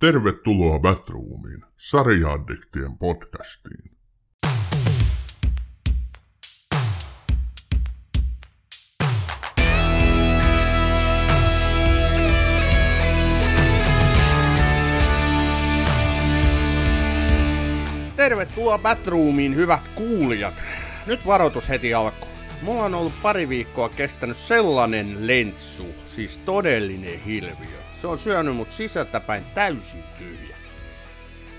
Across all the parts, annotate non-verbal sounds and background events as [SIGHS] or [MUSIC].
Tervetuloa Batroomiin, sarjaaddiktien podcastiin. Tervetuloa Batroomiin, hyvät kuulijat. Nyt varoitus heti alkuun. Mulla on ollut pari viikkoa kestänyt sellainen lentsu, siis todellinen hilviö. Se on syönyt mut sisältäpäin täysin tyhjä.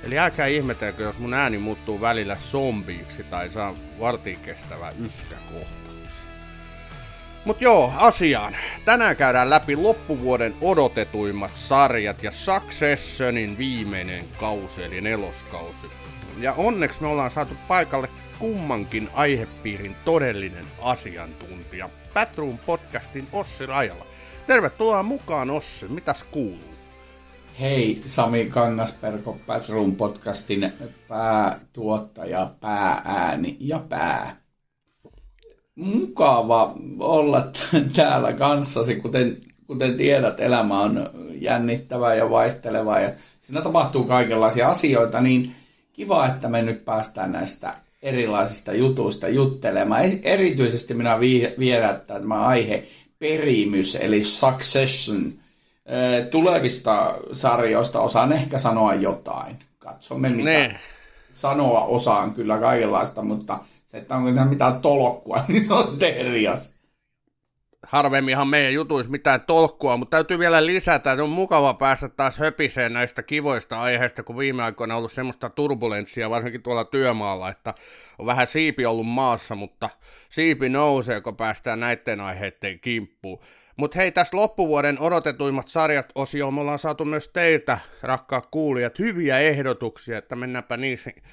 Eli älkää ihmetelkö, jos mun ääni muuttuu välillä zombiiksi tai saa vartin kestävää yskäkohtauksen. Mut joo, asiaan. Tänään käydään läpi loppuvuoden odotetuimmat sarjat ja Successionin viimeinen kausi, eli neloskausi. Ja onneksi me ollaan saatu paikalle kummankin aihepiirin todellinen asiantuntija, Batroom podcastin Ossi Rajala. Tervetuloa mukaan Ossi, mitäs kuuluu? Hei, Sami Kangasperko, Batroom podcastin päätuottaja, pääääni ja pää. Mukava olla [LAUGHS] täällä kanssasi, kuten, kuten tiedät, elämä on jännittävää ja vaihtelevaa ja siinä tapahtuu kaikenlaisia asioita, niin kiva, että me nyt päästään näistä erilaisista jutuista juttelemaan. Erityisesti minä viedättää tämä aihe perimys, eli succession. Tulevista sarjoista osaan ehkä sanoa jotain. Katsomme, mitä ne. sanoa osaan kyllä kaikenlaista, mutta se, että onko mitään tolkkua, [LAUGHS] niin se on eri asia harvemminhan meidän jutuissa mitään tolkkua, mutta täytyy vielä lisätä, että on mukava päästä taas höpiseen näistä kivoista aiheista, kun viime aikoina on ollut semmoista turbulenssia, varsinkin tuolla työmaalla, että on vähän siipi ollut maassa, mutta siipi nousee, kun päästään näiden aiheiden kimppuun. Mutta hei, tässä loppuvuoden odotetuimmat sarjat osio me ollaan saatu myös teiltä, rakkaat kuulijat, hyviä ehdotuksia, että mennäänpä niihin,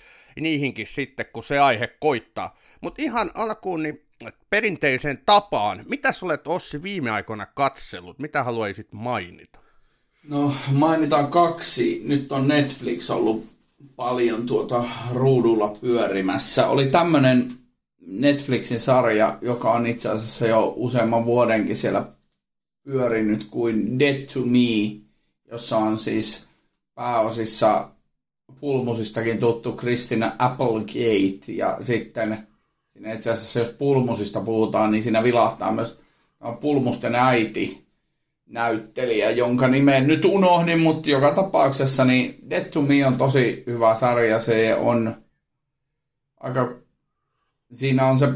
niihinkin sitten, kun se aihe koittaa. Mutta ihan alkuun, niin perinteiseen tapaan. Mitä olet Ossi viime aikoina katsellut? Mitä haluaisit mainita? No mainitaan kaksi. Nyt on Netflix ollut paljon tuota ruudulla pyörimässä. Oli tämmöinen Netflixin sarja, joka on itse asiassa jo useamman vuodenkin siellä pyörinyt kuin Dead to Me, jossa on siis pääosissa pulmusistakin tuttu Kristina Applegate ja sitten Siinä itse asiassa, jos pulmusista puhutaan, niin siinä vilahtaa myös pulmusten äiti näyttelijä, jonka nimen nyt unohdin, mutta joka tapauksessa niin Dead to Me on tosi hyvä sarja. Se on aika, siinä on se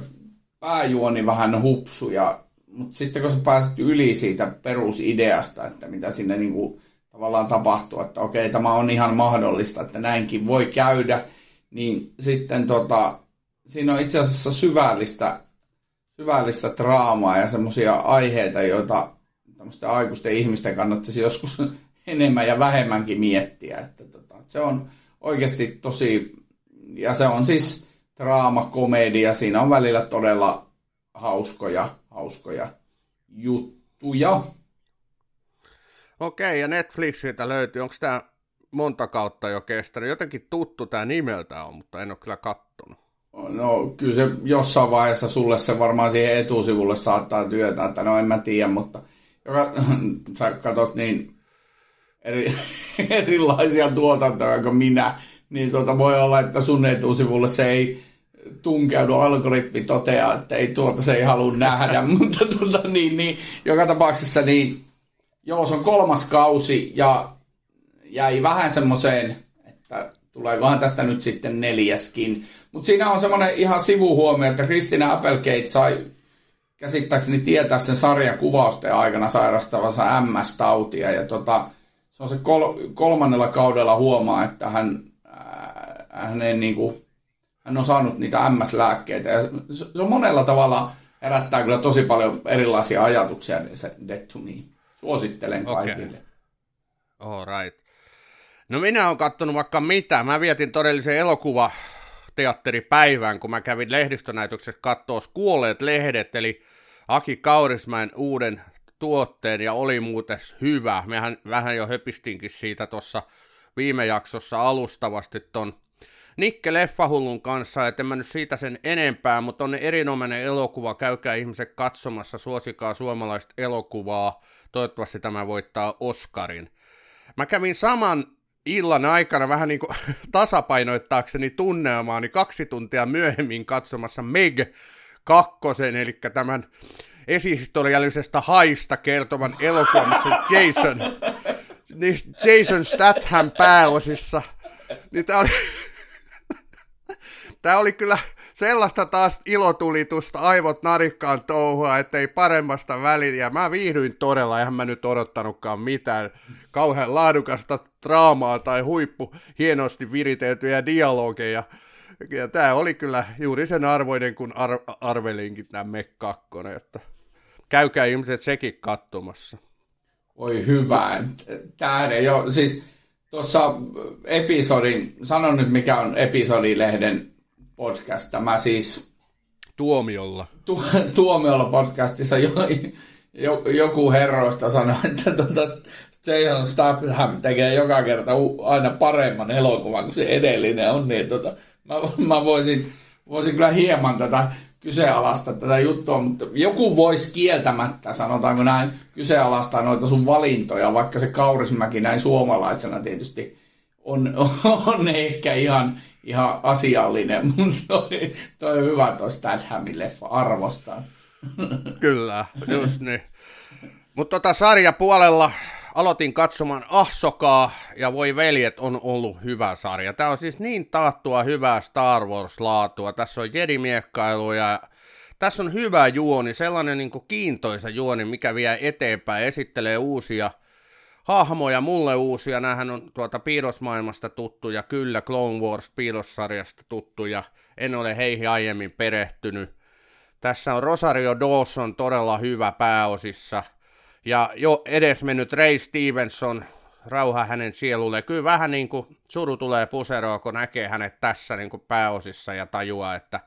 pääjuoni vähän hupsuja, mutta sitten kun sä pääset yli siitä perusideasta, että mitä sinne niin kuin tavallaan tapahtuu, että okei, tämä on ihan mahdollista, että näinkin voi käydä, niin sitten tota, siinä on itse asiassa syvällistä, syvällistä draamaa ja semmoisia aiheita, joita tämmöisten aikuisten ihmisten kannattaisi joskus [LAUGHS] enemmän ja vähemmänkin miettiä. Että tota, se on oikeasti tosi, ja se on siis draama, komedia, siinä on välillä todella hauskoja, hauskoja juttuja. Okei, ja Netflixiltä löytyy, onko tämä monta kautta jo kestänyt? Jotenkin tuttu tämä nimeltä on, mutta en ole kyllä kattonut. No kyllä se jossain vaiheessa sulle se varmaan siihen etusivulle saattaa työtä, että no en mä tiedä, mutta joka, [LAUGHS] sä katsot niin eri, [LAUGHS] erilaisia tuotantoja kuin minä, niin tuota voi olla, että sun etusivulle se ei tunkeudu, algoritmi toteaa, että ei tuota se ei halua nähdä, [LAUGHS] mutta tuota, niin, niin, joka tapauksessa niin, joo, se on kolmas kausi ja jäi vähän semmoiseen, että tuleekohan tästä nyt sitten neljäskin, mutta siinä on semmoinen ihan sivuhuomio, että Kristina Applegate sai käsittääkseni tietää sen sarjan kuvausten aikana sairastavansa MS-tautia. Ja tota, se on se kol- kolmannella kaudella huomaa, että hän, ää, hänen, niin kuin, hän on saanut niitä MS-lääkkeitä. Ja se, se on monella tavalla herättää kyllä tosi paljon erilaisia ajatuksia, niin se Death to Me. Suosittelen kaikille. Okay. All right. No minä olen katsonut vaikka mitä. Mä vietin todellisen elokuva teatteripäivään, kun mä kävin lehdistönäytöksessä katsoa Kuolleet lehdet, eli Aki Kaurismäen uuden tuotteen, ja oli muuten hyvä. Mehän vähän jo höpistinkin siitä tuossa viime jaksossa alustavasti ton Nikke Leffahullun kanssa, että en mä nyt siitä sen enempää, mutta on erinomainen elokuva, käykää ihmiset katsomassa, suosikaa suomalaista elokuvaa, toivottavasti tämä voittaa Oscarin. Mä kävin saman illan aikana vähän niin kuin [LAUGHS] tasapainoittaakseni tunnelmaa, niin kaksi tuntia myöhemmin katsomassa Meg kakkosen, eli tämän esihistoriallisesta haista kertovan elokuvan, Jason, niin Jason Statham pääosissa. Niin tämä oli, [LAUGHS] tämä oli kyllä sellaista taas ilotulitusta, aivot narikkaan touhua, ettei paremmasta väliä. Mä viihdyin todella, eihän mä nyt odottanutkaan mitään kauhean laadukasta draamaa tai huippu hienosti viriteltyjä dialogeja. Ja tämä oli kyllä juuri sen arvoinen, kun ar- arvelinkin tämä Mek 2, että käykää ihmiset sekin katsomassa. Oi hyvä. Tämä ei ole, siis tuossa episodin, sanon nyt mikä on episodilehden podcast, tämä siis... Tuomiolla. Tu, tuomiolla podcastissa jo, jo, joku herroista sanoi, että tuota, Jason Statham tekee joka kerta aina paremman elokuvan kuin se edellinen on, niin tuota, mä, mä voisin, voisin kyllä hieman tätä kyseenalaista tätä juttua, mutta joku voisi kieltämättä, sanotaanko näin, kyseenalaistaa noita sun valintoja, vaikka se Kaurismäki näin suomalaisena tietysti on, [LAUGHS] on ehkä ihan, ihan asiallinen, mutta toi, toi on hyvä toi Stathamin leffa, arvostaa. Kyllä, just niin. Mutta tota sarjapuolella aloitin katsomaan Ahsokaa ja voi veljet on ollut hyvä sarja. Tämä on siis niin taattua hyvää Star Wars-laatua. Tässä on jedimiekkailu ja tässä on hyvä juoni, sellainen niin kiintoisa juoni, mikä vie eteenpäin, esittelee uusia hahmoja, mulle uusia. Nämähän on tuota piirrosmaailmasta tuttuja, kyllä Clone Wars piirrossarjasta tuttuja. En ole heihin aiemmin perehtynyt. Tässä on Rosario Dawson todella hyvä pääosissa – ja jo edesmennyt Ray Stevenson, rauha hänen sielulle. Kyllä vähän niin kuin suru tulee puseroa, kun näkee hänet tässä niin kuin pääosissa ja tajuaa, että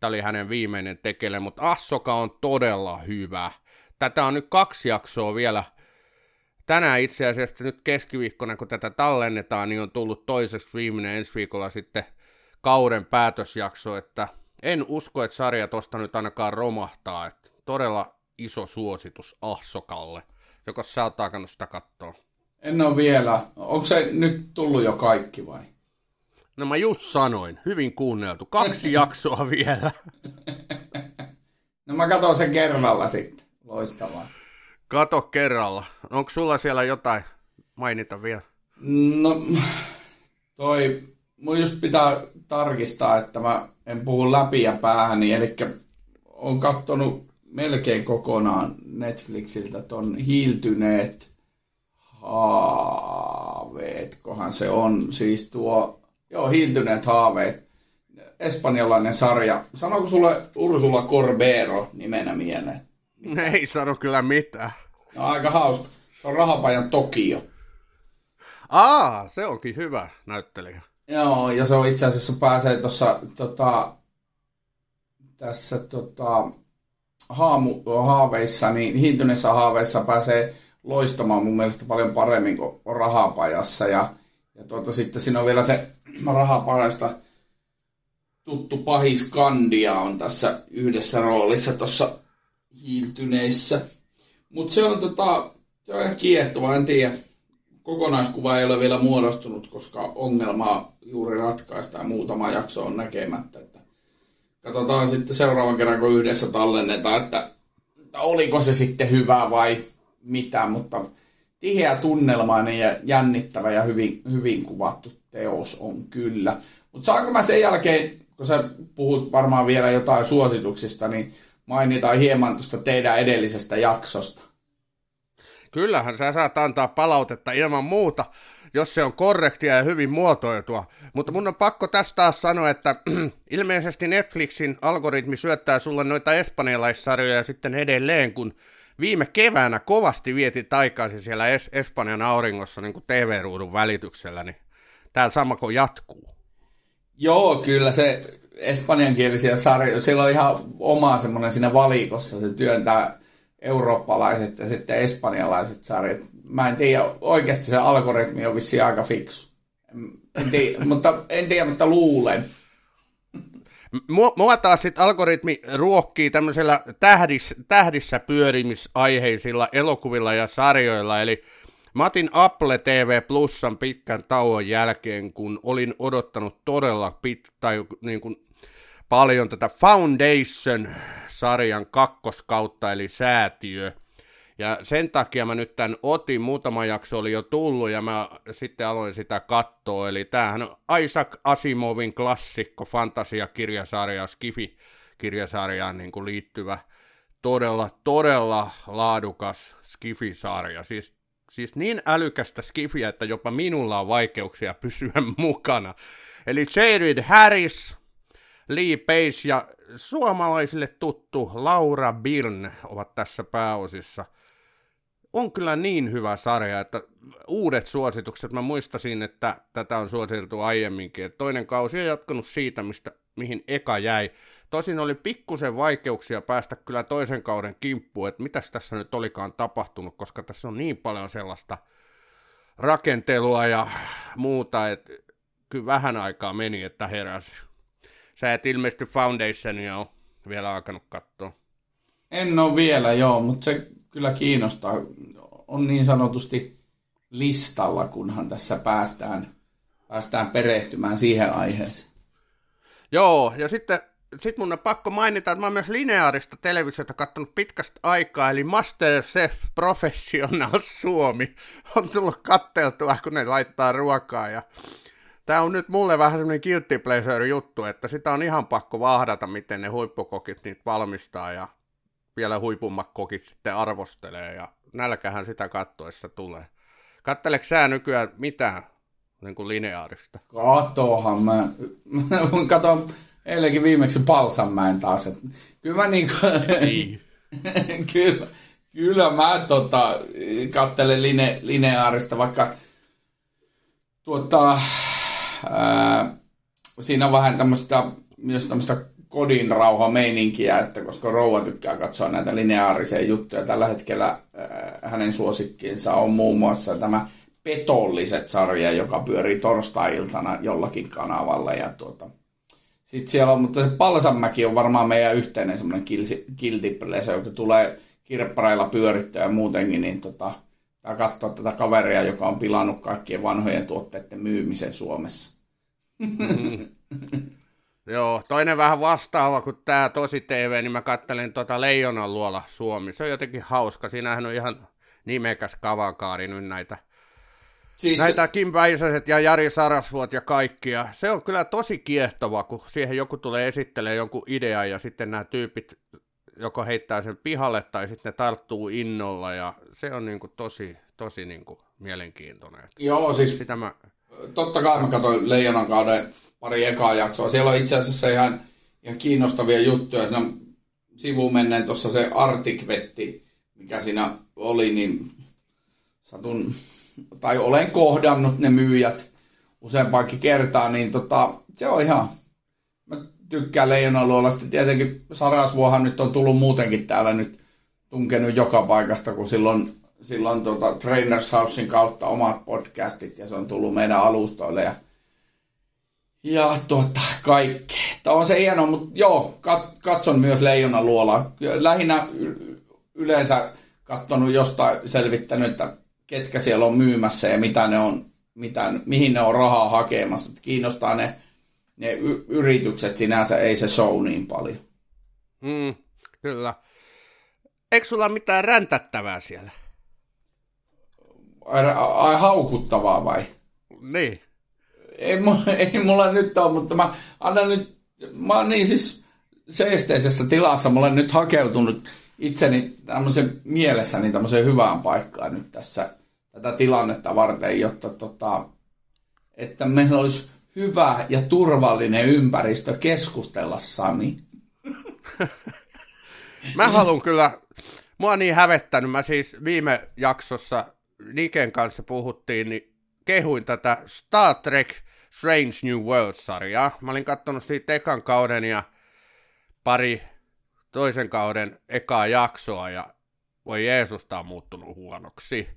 tämä oli hänen viimeinen tekele, mutta Assoka on todella hyvä. Tätä on nyt kaksi jaksoa vielä. Tänään itse asiassa nyt keskiviikkona, kun tätä tallennetaan, niin on tullut toiseksi viimeinen ensi viikolla sitten kauden päätösjakso, että en usko, että sarja tosta nyt ainakaan romahtaa. Että todella iso suositus Ahsokalle, joka sä oot takannut sitä kattoa. En ole vielä. Onko se nyt tullut jo kaikki vai? No mä just sanoin, hyvin kuunneltu. Kaksi [LAUGHS] jaksoa vielä. [LAUGHS] no mä katson sen kerralla sitten. Loistavaa. Kato kerralla. Onko sulla siellä jotain mainita vielä? No, toi, mun just pitää tarkistaa, että mä en puhu läpi ja päähän, eli on kattonut melkein kokonaan Netflixiltä ton hiiltyneet haaveet, kohan se on. Siis tuo, joo, hiiltyneet haaveet. Espanjalainen sarja. Sanoiko sulle Ursula Corbero nimenä mieleen? Mitä? Ei sano kyllä mitään. No aika hauska. Se on Rahapajan Tokio. Aa, se onkin hyvä näyttelijä. Joo, ja se on itse asiassa pääsee tuossa tota, tässä tota, haamu, haaveissa, niin hiintyneissä haaveissa pääsee loistamaan mun mielestä paljon paremmin kuin rahapajassa. Ja, ja tuota, sitten siinä on vielä se rahapajasta tuttu pahis Kandia on tässä yhdessä roolissa tuossa hiiltyneissä. Mutta se on, tota, se on ihan kiehtova, en tiedä. Kokonaiskuva ei ole vielä muodostunut, koska ongelmaa juuri ratkaista ja muutama jakso on näkemättä. Että katsotaan sitten seuraavan kerran, kun yhdessä tallennetaan, että, että oliko se sitten hyvä vai mitä, mutta tiheä tunnelmainen ja jännittävä ja hyvin, hyvin kuvattu teos on kyllä. Mutta saanko mä sen jälkeen, kun sä puhut varmaan vielä jotain suosituksista, niin mainitaan hieman tuosta teidän edellisestä jaksosta. Kyllähän sä saat antaa palautetta ilman muuta jos se on korrektia ja hyvin muotoiltua. Mutta mun on pakko tästä taas sanoa, että [CLEARS THROAT] ilmeisesti Netflixin algoritmi syöttää sulle noita espanjalaissarjoja sitten edelleen, kun viime keväänä kovasti vietit aikaisi siellä es- Espanjan auringossa niin kuin TV-ruudun välityksellä, niin tämä sama kuin jatkuu. Joo, kyllä se espanjankielisiä sarjoja, siellä on ihan oma semmoinen siinä valikossa, se työntää eurooppalaiset ja sitten espanjalaiset sarjat mä en tiedä, oikeasti se algoritmi on vissiin aika fiksu. En tiedä, [LAUGHS] mutta, en tiedä, mutta luulen. Mua taas sitten algoritmi ruokkii tämmöisellä tähdissä, tähdissä pyörimisaiheisilla elokuvilla ja sarjoilla, eli Mä otin Apple TV Plusan pitkän tauon jälkeen, kun olin odottanut todella pit, tai niin kuin paljon tätä Foundation-sarjan kakkoskautta, eli säätiö. Ja sen takia mä nyt tämän otin, muutama jakso oli jo tullut ja mä sitten aloin sitä katsoa. Eli tämähän on Isaac Asimovin klassikko fantasiakirjasarja, Skifi-kirjasarjaan niin kuin liittyvä todella, todella laadukas Skifi-sarja. Siis, siis niin älykästä Skifiä, että jopa minulla on vaikeuksia [LAUGHS] pysyä mukana. Eli Jared Harris, Lee Pace ja suomalaisille tuttu Laura Byrne ovat tässä pääosissa. On kyllä niin hyvä sarja, että uudet suositukset, mä muistasin, että tätä on suositeltu aiemminkin, että toinen kausi on jatkunut siitä, mistä, mihin eka jäi. Tosin oli pikkusen vaikeuksia päästä kyllä toisen kauden kimppuun, että mitäs tässä nyt olikaan tapahtunut, koska tässä on niin paljon sellaista rakentelua ja muuta, että kyllä vähän aikaa meni, että heräsi. Sä et ilmeisesti Foundationia ole vielä alkanut katsoa. En ole vielä, joo, mutta se kyllä kiinnostaa. On niin sanotusti listalla, kunhan tässä päästään, päästään perehtymään siihen aiheeseen. Joo, ja sitten sit mun on pakko mainita, että mä oon myös lineaarista televisiota katsonut pitkästä aikaa, eli Masterchef Professional Suomi on tullut katteltua, kun ne laittaa ruokaa, ja Tämä on nyt mulle vähän semmoinen guilty pleasure juttu, että sitä on ihan pakko vahdata, miten ne huippukokit niitä valmistaa ja vielä huipummat kokit sitten arvostelee ja nälkähän sitä kattoessa tulee. Katteleeko sä nykyään mitään niin kuin lineaarista? Katohan mä. mä [LAUGHS] katon eilenkin viimeksi Palsanmäen taas. Että kyllä mä niin kuin, [LAUGHS] niin. kyllä, kyllä mä tota, kattelen line, lineaarista, vaikka tuota, ää, siinä on vähän tämmöistä, myös tämmöistä kodin rauha meininkiä, että koska rouva tykkää katsoa näitä lineaarisia juttuja. Tällä hetkellä ää, hänen suosikkiinsa on muun muassa tämä Petolliset sarja, joka pyörii torstai-iltana jollakin kanavalla. Ja tuota, sitten siellä on, mutta se Palsanmäki on varmaan meidän yhteinen semmoinen guilty joka tulee kirppareilla pyörittyä ja muutenkin, niin tota, katsoa tätä kaveria, joka on pilannut kaikkien vanhojen tuotteiden myymisen Suomessa. Mm-hmm. [LAUGHS] Joo, toinen vähän vastaava kuin tämä tosi TV, niin mä kattelen tuota Leijonan luola Suomi. Se on jotenkin hauska. Siinähän on ihan nimekäs kavakaari nyt näitä, siis... näitä Kim Päisäset ja Jari Sarasvuot ja kaikkia. Se on kyllä tosi kiehtova, kun siihen joku tulee esittelee jonkun idea ja sitten nämä tyypit joko heittää sen pihalle tai sitten ne tarttuu innolla ja se on niin kuin tosi, tosi niin kuin mielenkiintoinen. Joo, siis Sitä mä... totta kai mä katsoin Leijonan kauden pari ekaa jaksoa. Siellä on itse asiassa ihan, ihan kiinnostavia juttuja. Siinä sivuun menneen tuossa se artikvetti, mikä siinä oli, niin satun, tai olen kohdannut ne myyjät useampaankin kertaa, niin tota, se on ihan, mä tykkään Leijonaluolasta. Tietenkin Sarasvuohan nyt on tullut muutenkin täällä nyt tunkenut joka paikasta, kun silloin, silloin tuota Trainers Housein kautta omat podcastit ja se on tullut meidän alustoille ja, ja tuota, kaikkea. Tämä on se hieno, mutta joo, kat, katson myös Leijonan luolaa. Lähinnä yleensä katsonut jostain selvittänyt, että ketkä siellä on myymässä ja mitä ne on, mitä, mihin ne on rahaa hakemassa. Kiinnostaa ne ne y- yritykset sinänsä, ei se show niin paljon. Mm, kyllä. Eikö sulla mitään räntättävää siellä? Ai, haukuttavaa vai? Niin. Ei, [LAUGHS] ei mulla nyt ole, mutta mä annan nyt, mä oon niin siis seesteisessä tilassa, mä olen nyt hakeutunut itseni tämmöisen mielessäni tämmöiseen hyvään paikkaan nyt tässä tätä tilannetta varten, jotta tota, että meillä olisi hyvä ja turvallinen ympäristö keskustella, Sami. [LAUGHS] mä haluan kyllä, mua on niin hävettänyt, mä siis viime jaksossa Niken kanssa puhuttiin, niin kehuin tätä Star Trek Strange New World-sarjaa. Mä olin katsonut siitä ekan kauden ja pari toisen kauden ekaa jaksoa ja voi Jeesusta on muuttunut huonoksi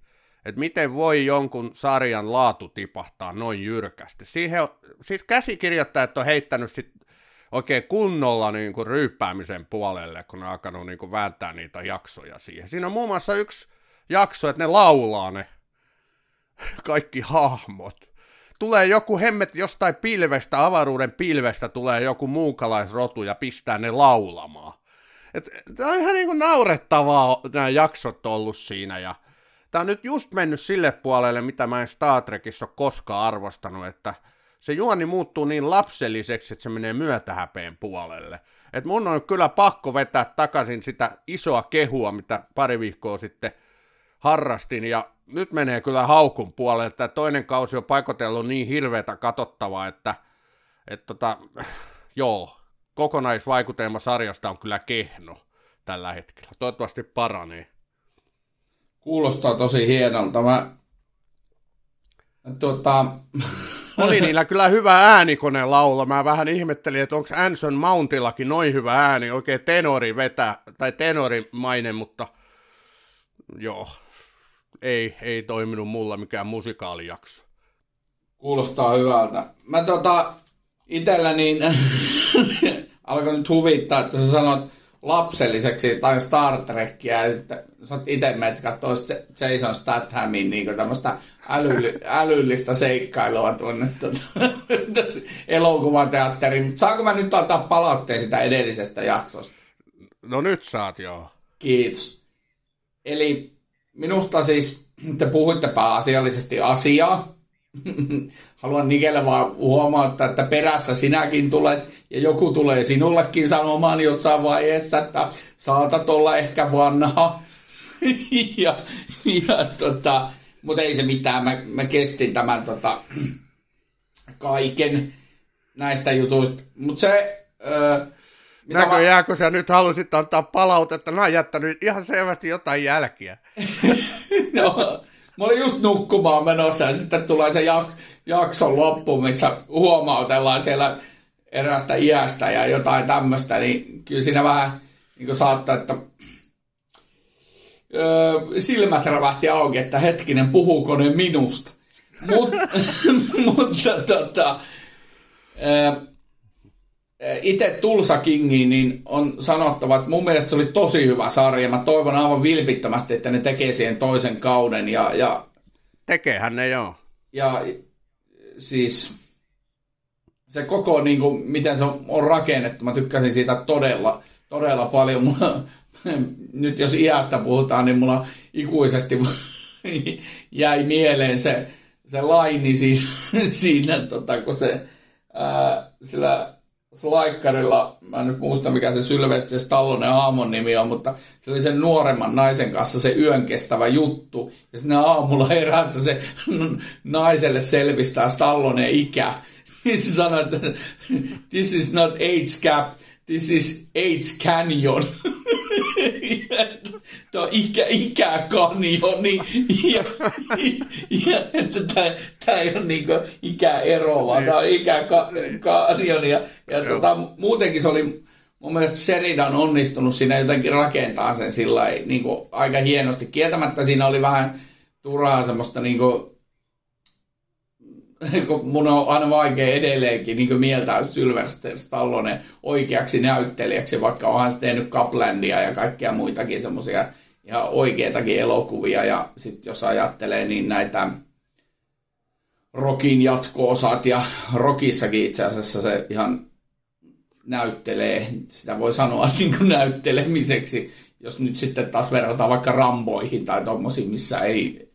että miten voi jonkun sarjan laatu tipahtaa noin jyrkästi. Siihen, siis käsikirjoittajat on heittänyt sit oikein kunnolla niin kuin ryyppäämisen puolelle, kun ne on alkanut niin kuin vääntää niitä jaksoja siihen. Siinä on muun muassa yksi jakso, että ne laulaa ne kaikki hahmot. Tulee joku hemmet jostain pilvestä, avaruuden pilvestä tulee joku muukalaisrotu ja pistää ne laulamaan. Tämä on ihan niin kuin naurettavaa nämä jaksot ollut siinä ja tämä on nyt just mennyt sille puolelle, mitä mä en Star Trekissa ole koskaan arvostanut, että se juoni muuttuu niin lapselliseksi, että se menee myötähäpeen puolelle. Et mun on kyllä pakko vetää takaisin sitä isoa kehua, mitä pari viikkoa sitten harrastin, ja nyt menee kyllä haukun puolelle, että toinen kausi on paikotellut niin hirveätä katsottavaa, että, että tota, [SIGHS] joo, kokonaisvaikutelma sarjasta on kyllä kehno tällä hetkellä. Toivottavasti paranee. Kuulostaa tosi hienolta. Mä, tuota... [LAUGHS] Oli niillä kyllä hyvä äänikone laula. Mä vähän ihmettelin, että onko Anson Mountillakin noin hyvä ääni, oikein tenori vetää, tai tenorimainen, mutta joo, ei, ei toiminut mulla mikään musikaalijakso. Kuulostaa hyvältä. Mä tota, itellä niin [LAUGHS] alkoi nyt huvittaa, että sä sanot lapselliseksi tai Star Trekkiä ja sitten sä oot itse menet katsoa Jason Stathamin niin tämmöistä älylli, älyllistä seikkailua tuonne tuota, [LAUGHS] elokuvateatteriin. Mutta saanko mä nyt antaa palautteen sitä edellisestä jaksosta? No nyt saat joo. Kiitos. Eli minusta siis te puhuitte pääasiallisesti asiaa. [LAUGHS] Haluan Nikelle vaan huomauttaa, että perässä sinäkin tulet ja joku tulee sinullekin sanomaan jossain vaiheessa, että saatat olla ehkä vanha. [LAUGHS] ja, ja tota, mutta ei se mitään, mä, mä kestin tämän tota, kaiken näistä jutuista. Mutta se... Öö, Näköjään, kun sä nyt halusit antaa palautetta, mä oon jättänyt ihan selvästi jotain jälkiä. [LAUGHS] no, mä olin just nukkumaan menossa ja sitten tulee se jak- jakson loppu, missä huomautellaan siellä erästä iästä ja jotain tämmöistä, niin kyllä siinä vähän niin saattaa, että öö, silmät rävähti auki, että hetkinen, puhuuko ne minusta? Mut, [LAUGHS] mutta tota, öö, itse Tulsa Kingiin niin on sanottava, että mun mielestä se oli tosi hyvä sarja. Mä toivon aivan vilpittömästi, että ne tekee siihen toisen kauden. Ja, ja, Tekeehän ne joo. Ja siis se koko, niin kuin, miten se on, on rakennettu, mä tykkäsin siitä todella, todella paljon. Mulla, [LAUGHS] nyt jos iästä puhutaan, niin mulla ikuisesti [LAUGHS] jäi mieleen se, se laini siinä, [LAUGHS] siinä tota, kun se ää, sillä Slaikkarilla, mä en nyt muista mikä se Sylvester Stallonen aamon nimi on, mutta se oli sen nuoremman naisen kanssa se yön kestävä juttu. Ja sitten aamulla herässä se naiselle selvistää Stallonen ikä. [LAUGHS] Niin se sanoi, että this is not age gap, this is age canyon. [LAUGHS] Tuo ikä, ikäkanjoni. Ja, ja että tämä ei ole niinku ikäero, vaan tämä on ikäkanjoni. Ja, ja tota, muutenkin se oli mun mielestä Sheridan onnistunut siinä jotenkin rakentaa sen sillä niin aika hienosti. Kieltämättä siinä oli vähän turhaa semmoista niin kuin, [LAUGHS] mun on aina vaikea edelleenkin niin mieltää Sylvester Stallone oikeaksi näyttelijäksi, vaikka onhan se tehnyt Kaplandia ja kaikkia muitakin semmoisia ihan oikeitakin elokuvia. Ja sitten jos ajattelee, niin näitä Rokin jatko-osat ja [LAUGHS] Rokissakin itse asiassa se ihan näyttelee, sitä voi sanoa [LAUGHS] niin kuin näyttelemiseksi, jos nyt sitten taas verrataan vaikka Ramboihin tai tommosiin, missä ei,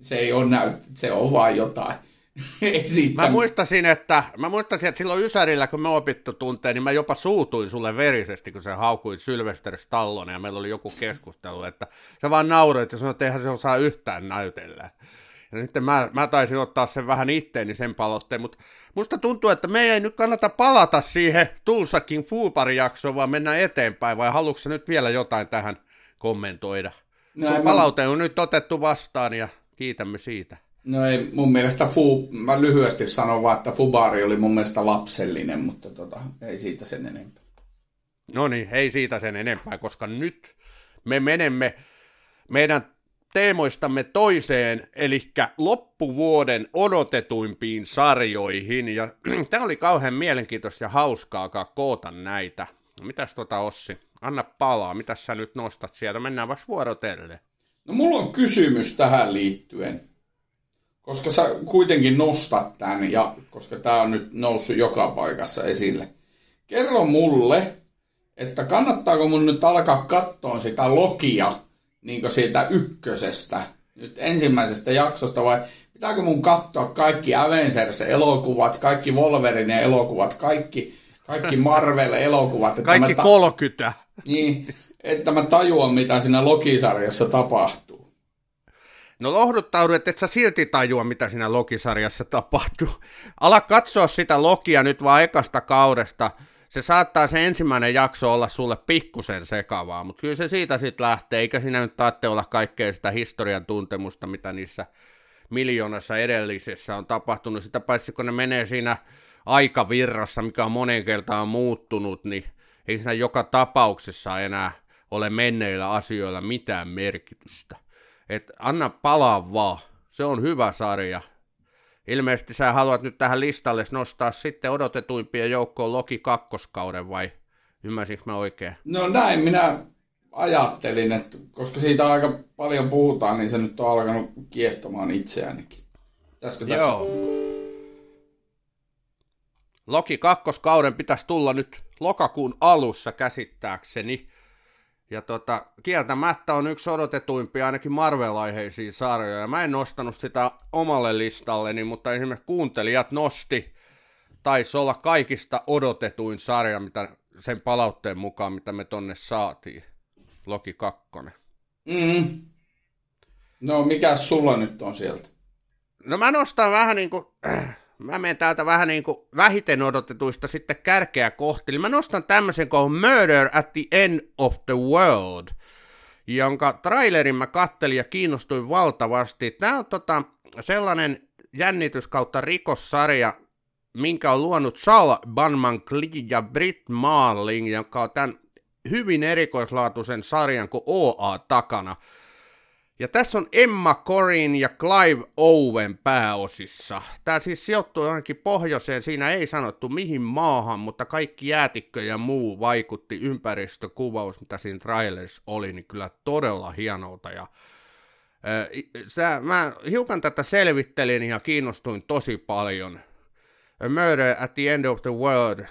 se ei ole näyt, se on vain jotain [LAUGHS] Mä muistasin, että, mä muistasin, että silloin Ysärillä, kun me opittu tunteen, niin mä jopa suutuin sulle verisesti, kun se haukui Sylvester Stallone, ja meillä oli joku keskustelu, että se vaan nauroi, että sanoi, että eihän se osaa yhtään näytellä. Ja sitten mä, mä taisin ottaa sen vähän itteeni sen palotteen, mutta musta tuntuu, että meidän ei nyt kannata palata siihen Tulsakin Fuupari-jaksoon, vaan mennä eteenpäin, vai haluatko nyt vielä jotain tähän kommentoida? No, palaute on nyt otettu vastaan ja kiitämme siitä. No ei mun mielestä, Fu, mä lyhyesti sanon vaan, että Fubari oli mun mielestä lapsellinen, mutta tota, ei siitä sen enempää. No niin, ei siitä sen enempää, koska nyt me menemme meidän teemoistamme toiseen, eli loppuvuoden odotetuimpiin sarjoihin, ja [CLEARS THROAT] tämä oli kauhean mielenkiintoista ja hauskaa koota näitä. Mitäs tota Ossi? Anna palaa, mitä sä nyt nostat sieltä? Mennään vasta vuorotelle. No mulla on kysymys tähän liittyen. Koska sä kuitenkin nostat tämän, ja koska tämä on nyt noussut joka paikassa esille. Kerro mulle, että kannattaako mun nyt alkaa katsoa sitä Lokia niin siitä ykkösestä, nyt ensimmäisestä jaksosta, vai pitääkö mun katsoa kaikki Avengers-elokuvat, kaikki Wolverine-elokuvat, kaikki, kaikki [LAUGHS] Marvel-elokuvat. Että kaikki ta- 30. Niin, että mä tajuan, mitä siinä Loki-sarjassa tapahtuu. No lohduttaudu, että et sä silti tajua, mitä siinä Loki-sarjassa tapahtuu. Ala katsoa sitä Lokia nyt vaan ekasta kaudesta. Se saattaa se ensimmäinen jakso olla sulle pikkusen sekavaa, mutta kyllä se siitä sitten lähtee, eikä siinä nyt tarvitse olla kaikkea sitä historian tuntemusta, mitä niissä miljoonassa edellisessä on tapahtunut. Sitä paitsi kun ne menee siinä aikavirrassa, mikä on monen kertaan muuttunut, niin ei siinä joka tapauksessa enää ole menneillä asioilla mitään merkitystä. Et anna palaa vaan. Se on hyvä sarja. Ilmeisesti sä haluat nyt tähän listalle nostaa sitten odotetuimpien joukkoon Loki kakkoskauden vai ymmärsinkö mä oikein? No näin minä ajattelin, että koska siitä aika paljon puhutaan, niin se nyt on alkanut kiehtomaan itseäänikin. Täskö tässä? Joo. Loki kakkoskauden pitäisi tulla nyt lokakuun alussa käsittääkseni. Ja tota, kieltämättä on yksi odotetuimpia ainakin Marvel-aiheisia sarjoja. Mä en nostanut sitä omalle listalleni, mutta esimerkiksi kuuntelijat nosti. Taisi olla kaikista odotetuin sarja, mitä sen palautteen mukaan, mitä me tonne saatiin. Loki 2. Mm. No, mikä sulla nyt on sieltä? No mä nostan vähän niin kuin, äh, mä menen täältä vähän niin kuin vähiten odotetuista sitten kärkeä kohti. Eli mä nostan tämmöisen kuin Murder at the End of the World, jonka trailerin mä kattelin ja kiinnostuin valtavasti. Tämä on tota, sellainen jännitys kautta rikossarja, minkä on luonut Sal Banman Klee ja Britt Marling, joka on tämän hyvin erikoislaatuisen sarjan kuin OA takana. Ja tässä on Emma Corin ja Clive Owen pääosissa. Tämä siis sijoittuu jonnekin pohjoiseen, siinä ei sanottu mihin maahan, mutta kaikki jäätikkö ja muu vaikutti ympäristökuvaus, mitä siinä trailers oli, niin kyllä todella hienolta. Ja, äh, sä, mä hiukan tätä selvittelin ja kiinnostuin tosi paljon. A Murder at the End of the World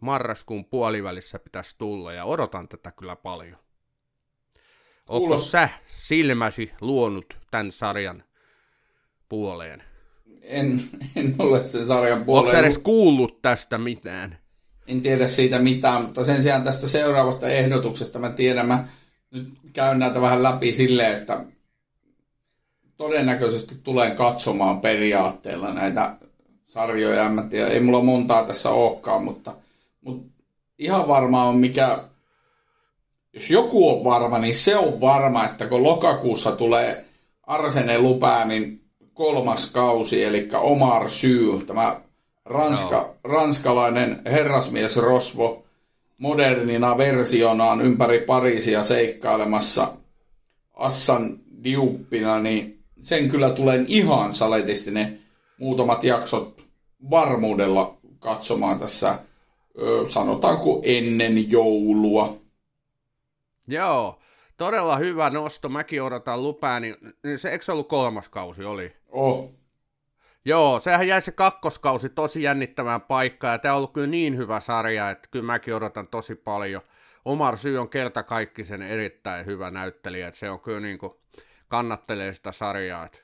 marraskuun puolivälissä pitäisi tulla ja odotan tätä kyllä paljon. Onko sä silmäsi luonut tämän sarjan puoleen? En, en ole sen sarjan puoleen. Onko edes kuullut tästä mitään? En tiedä siitä mitään, mutta sen sijaan tästä seuraavasta ehdotuksesta mä tiedän, mä nyt käyn näitä vähän läpi silleen, että todennäköisesti tulen katsomaan periaatteella näitä sarjoja. En mä tiedä, ei mulla montaa tässä olekaan, mutta, mutta ihan varmaan on mikä jos joku on varma, niin se on varma, että kun lokakuussa tulee Arsene Lupäänin kolmas kausi, eli Omar Syy, tämä ranska, no. ranskalainen herrasmies Rosvo modernina versionaan ympäri Pariisia seikkailemassa Assan Diuppina, niin sen kyllä tulen ihan saletisti ne muutamat jaksot varmuudella katsomaan tässä, sanotaanko ennen joulua. Joo, todella hyvä nosto. Mäkin odotan lupaa, niin, niin se eikö ollut kolmas kausi oli? Oh. Joo, sehän jäi se kakkoskausi tosi jännittämään paikkaan, ja tämä on ollut kyllä niin hyvä sarja, että kyllä mäkin odotan tosi paljon. Omar Syy on kerta kaikki sen erittäin hyvä näyttelijä, että se on kyllä niin kuin, kannattelee sitä sarjaa. Että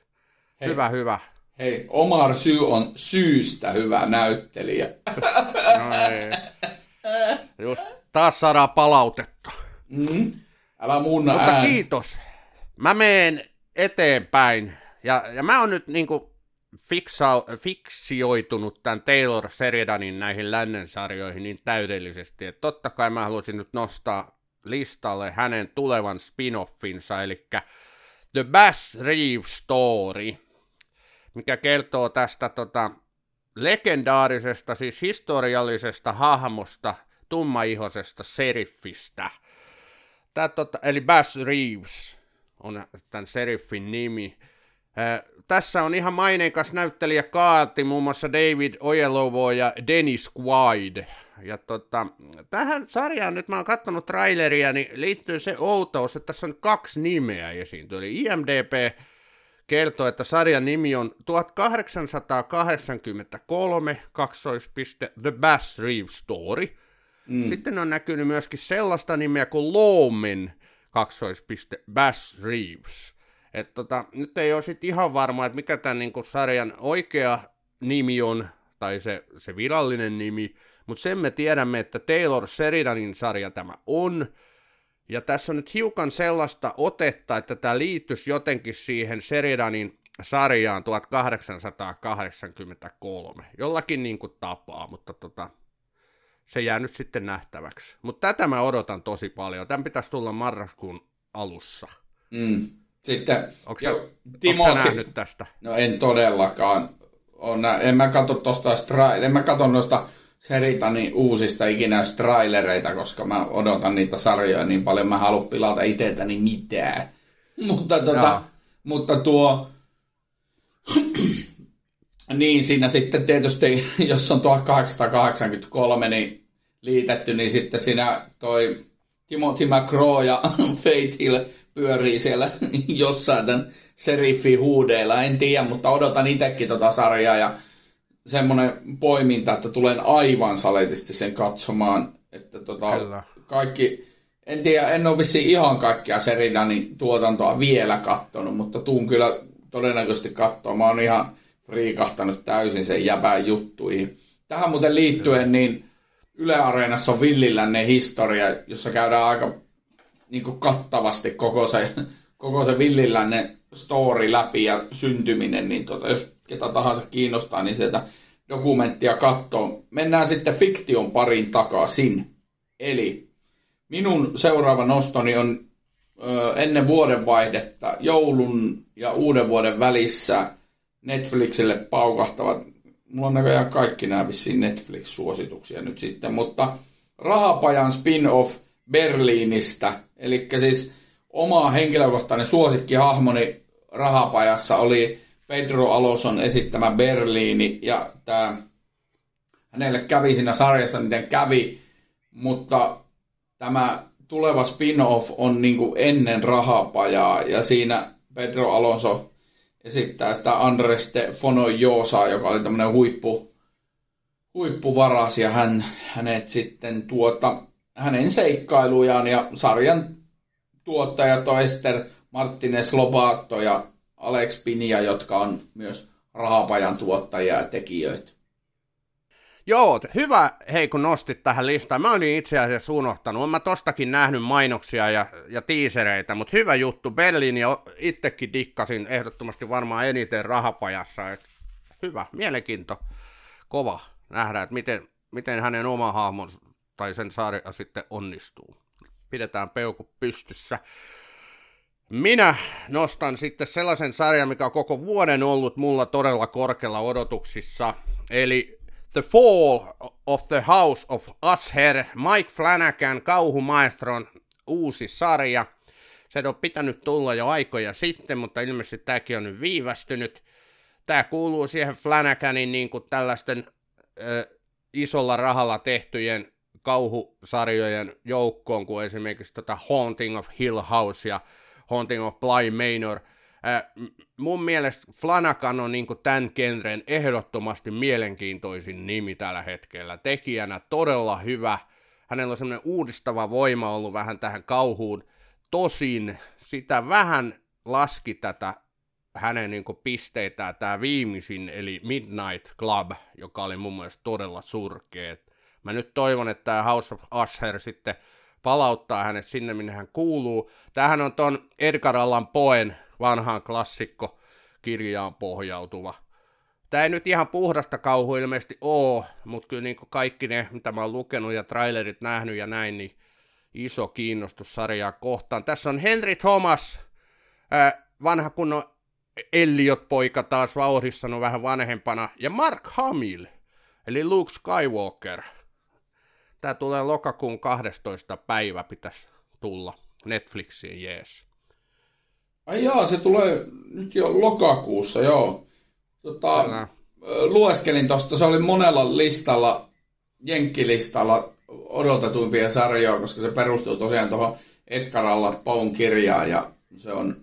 hei, hyvä, hyvä. Hei, Omar Syy on syystä hyvä näyttelijä. [LAUGHS] no ei. Just taas saadaan palautetta. Mm. Älä mun Mutta ään. kiitos. Mä meen eteenpäin. Ja, ja mä oon nyt niinku fiksa, fiksioitunut tämän Taylor Seridanin näihin lännen sarjoihin niin täydellisesti, että totta kai mä haluaisin nyt nostaa listalle hänen tulevan spin-offinsa, eli The Bass Reeve Story, mikä kertoo tästä tota, legendaarisesta, siis historiallisesta hahmosta, tummaihoisesta seriffistä – Tää, tota, eli Bass Reeves on tämän seriffin nimi. Äh, tässä on ihan maineikas näyttelijä kaati, muun muassa David Oyelowo ja Dennis Quaid. Ja tota, tähän sarjaan, nyt mä oon katsonut traileria, niin liittyy se outous, että tässä on kaksi nimeä esiintyy. Eli IMDP kertoo, että sarjan nimi on 1883 kaksoispiste The Bass Reeve Story. Mm. Sitten on näkynyt myöskin sellaista nimeä kuin Lawman kaksoispiste Bass Reeves. Et tota, nyt ei ole sit ihan varma, että mikä tämän niinku sarjan oikea nimi on, tai se, se virallinen nimi, mutta sen me tiedämme, että Taylor Sheridanin sarja tämä on, ja tässä on nyt hiukan sellaista otetta, että tämä liittyisi jotenkin siihen Sheridanin sarjaan 1883, jollakin niin kuin tapaa, mutta tota, se jää nyt sitten nähtäväksi. Mutta tätä mä odotan tosi paljon. Tämän pitäisi tulla marraskuun alussa. Mm. Sitten, onko sä, Timothy... nähnyt tästä? No en todellakaan. On, en mä katso tosta stra... en mä katso noista Seritani uusista ikinä trailereita, koska mä odotan niitä sarjoja niin paljon, mä haluan pilata itseltäni mitään. [LAUGHS] mutta, tota, mutta tuo, niin siinä sitten tietysti, [LAUGHS] jos on 1883 niin liitetty, niin sitten siinä toi Timothy McGraw ja [LAUGHS] Faith Hill pyörii siellä [LAUGHS] jossain tämän seriffi huudeilla, en tiedä, mutta odotan itsekin tota sarjaa ja semmoinen poiminta, että tulen aivan saletisti sen katsomaan, että tota, kaikki, en tiedä, en ole vissiin ihan kaikkia Seridanin tuotantoa vielä kattonut, mutta tuun kyllä todennäköisesti katsomaan. Mä oon ihan friikahtanut täysin sen jäbään juttuihin. Tähän muuten liittyen, niin Yle Areenassa on Villilänne historia, jossa käydään aika niin kuin kattavasti koko se, koko se Villilänne story läpi ja syntyminen, niin tota, jos ketä tahansa kiinnostaa, niin sieltä dokumenttia katsoa. Mennään sitten fiktion parin takaisin. Eli minun seuraava nostoni on ennen vuodenvaihdetta joulun ja uuden vuoden välissä Netflixille paukahtavat. Mulla on näköjään kaikki nämä vissiin Netflix-suosituksia nyt sitten, mutta Rahapajan spin-off Berliinistä, eli siis oma henkilökohtainen suosikkihahmoni Rahapajassa oli Pedro Aloson esittämä Berliini ja tämä, hänelle kävi siinä sarjassa miten kävi, mutta tämä tuleva spin-off on niin kuin ennen rahapajaa ja siinä Pedro Alonso esittää sitä Andreste Fonojosaa, joka oli tämmöinen huippu, huippuvaras ja hän, hänet sitten tuota, hänen seikkailujaan ja sarjan tuottajat on Ester Martinez Lobato ja Alex Pinia, jotka on myös rahapajan tuottajia ja tekijöitä. Joo, hyvä hei kun nostit tähän listaan. Mä olin itse asiassa unohtanut. Olen mä tostakin nähnyt mainoksia ja, ja tiisereitä, mutta hyvä juttu. Berliini itsekin dikkasin ehdottomasti varmaan eniten rahapajassa. Et hyvä, mielenkiinto, kova nähdä, että miten, miten hänen oma hahmon tai sen sarja sitten onnistuu. Pidetään peukku pystyssä. Minä nostan sitten sellaisen sarjan, mikä on koko vuoden ollut mulla todella korkealla odotuksissa, eli The Fall of the House of Usher, Mike Flanagan, kauhumaestron uusi sarja. Se on pitänyt tulla jo aikoja sitten, mutta ilmeisesti tämäkin on nyt viivästynyt. Tämä kuuluu siihen Flanaganin niin kuin tällaisten ö, isolla rahalla tehtyjen kauhusarjojen joukkoon, kuin esimerkiksi tota Haunting of Hill House ja Haunting of Bly Manor. Äh, mun mielestä Flanagan on niin tämän genren ehdottomasti mielenkiintoisin nimi tällä hetkellä. Tekijänä todella hyvä. Hänellä on semmoinen uudistava voima ollut vähän tähän kauhuun. Tosin sitä vähän laski tätä hänen niin pisteitä tämä viimeisin, eli Midnight Club, joka oli mun mielestä todella surkea. Mä nyt toivon, että tämä House of Usher sitten palauttaa hänet sinne, minne hän kuuluu. Tämähän on ton Edgar Allan Poen vanhaan klassikko kirjaan pohjautuva. Tämä ei nyt ihan puhdasta kauhu ilmeisesti oo, mutta kyllä niin kaikki ne, mitä mä oon lukenut ja trailerit nähnyt ja näin, niin iso kiinnostus sarjaa kohtaan. Tässä on Henry Thomas, vanha kunnon Elliot-poika taas vauhdissa, no vähän vanhempana, ja Mark Hamill, eli Luke Skywalker – Tämä tulee lokakuun 12. päivä pitäisi tulla Netflixiin, jees. Ai jaa, se tulee nyt jo lokakuussa, joo. Tota, lueskelin tuosta, se oli monella listalla, jenkkilistalla odotetuimpia sarjoja, koska se perustuu tosiaan tuohon Edgar Allan Poen kirjaan ja se on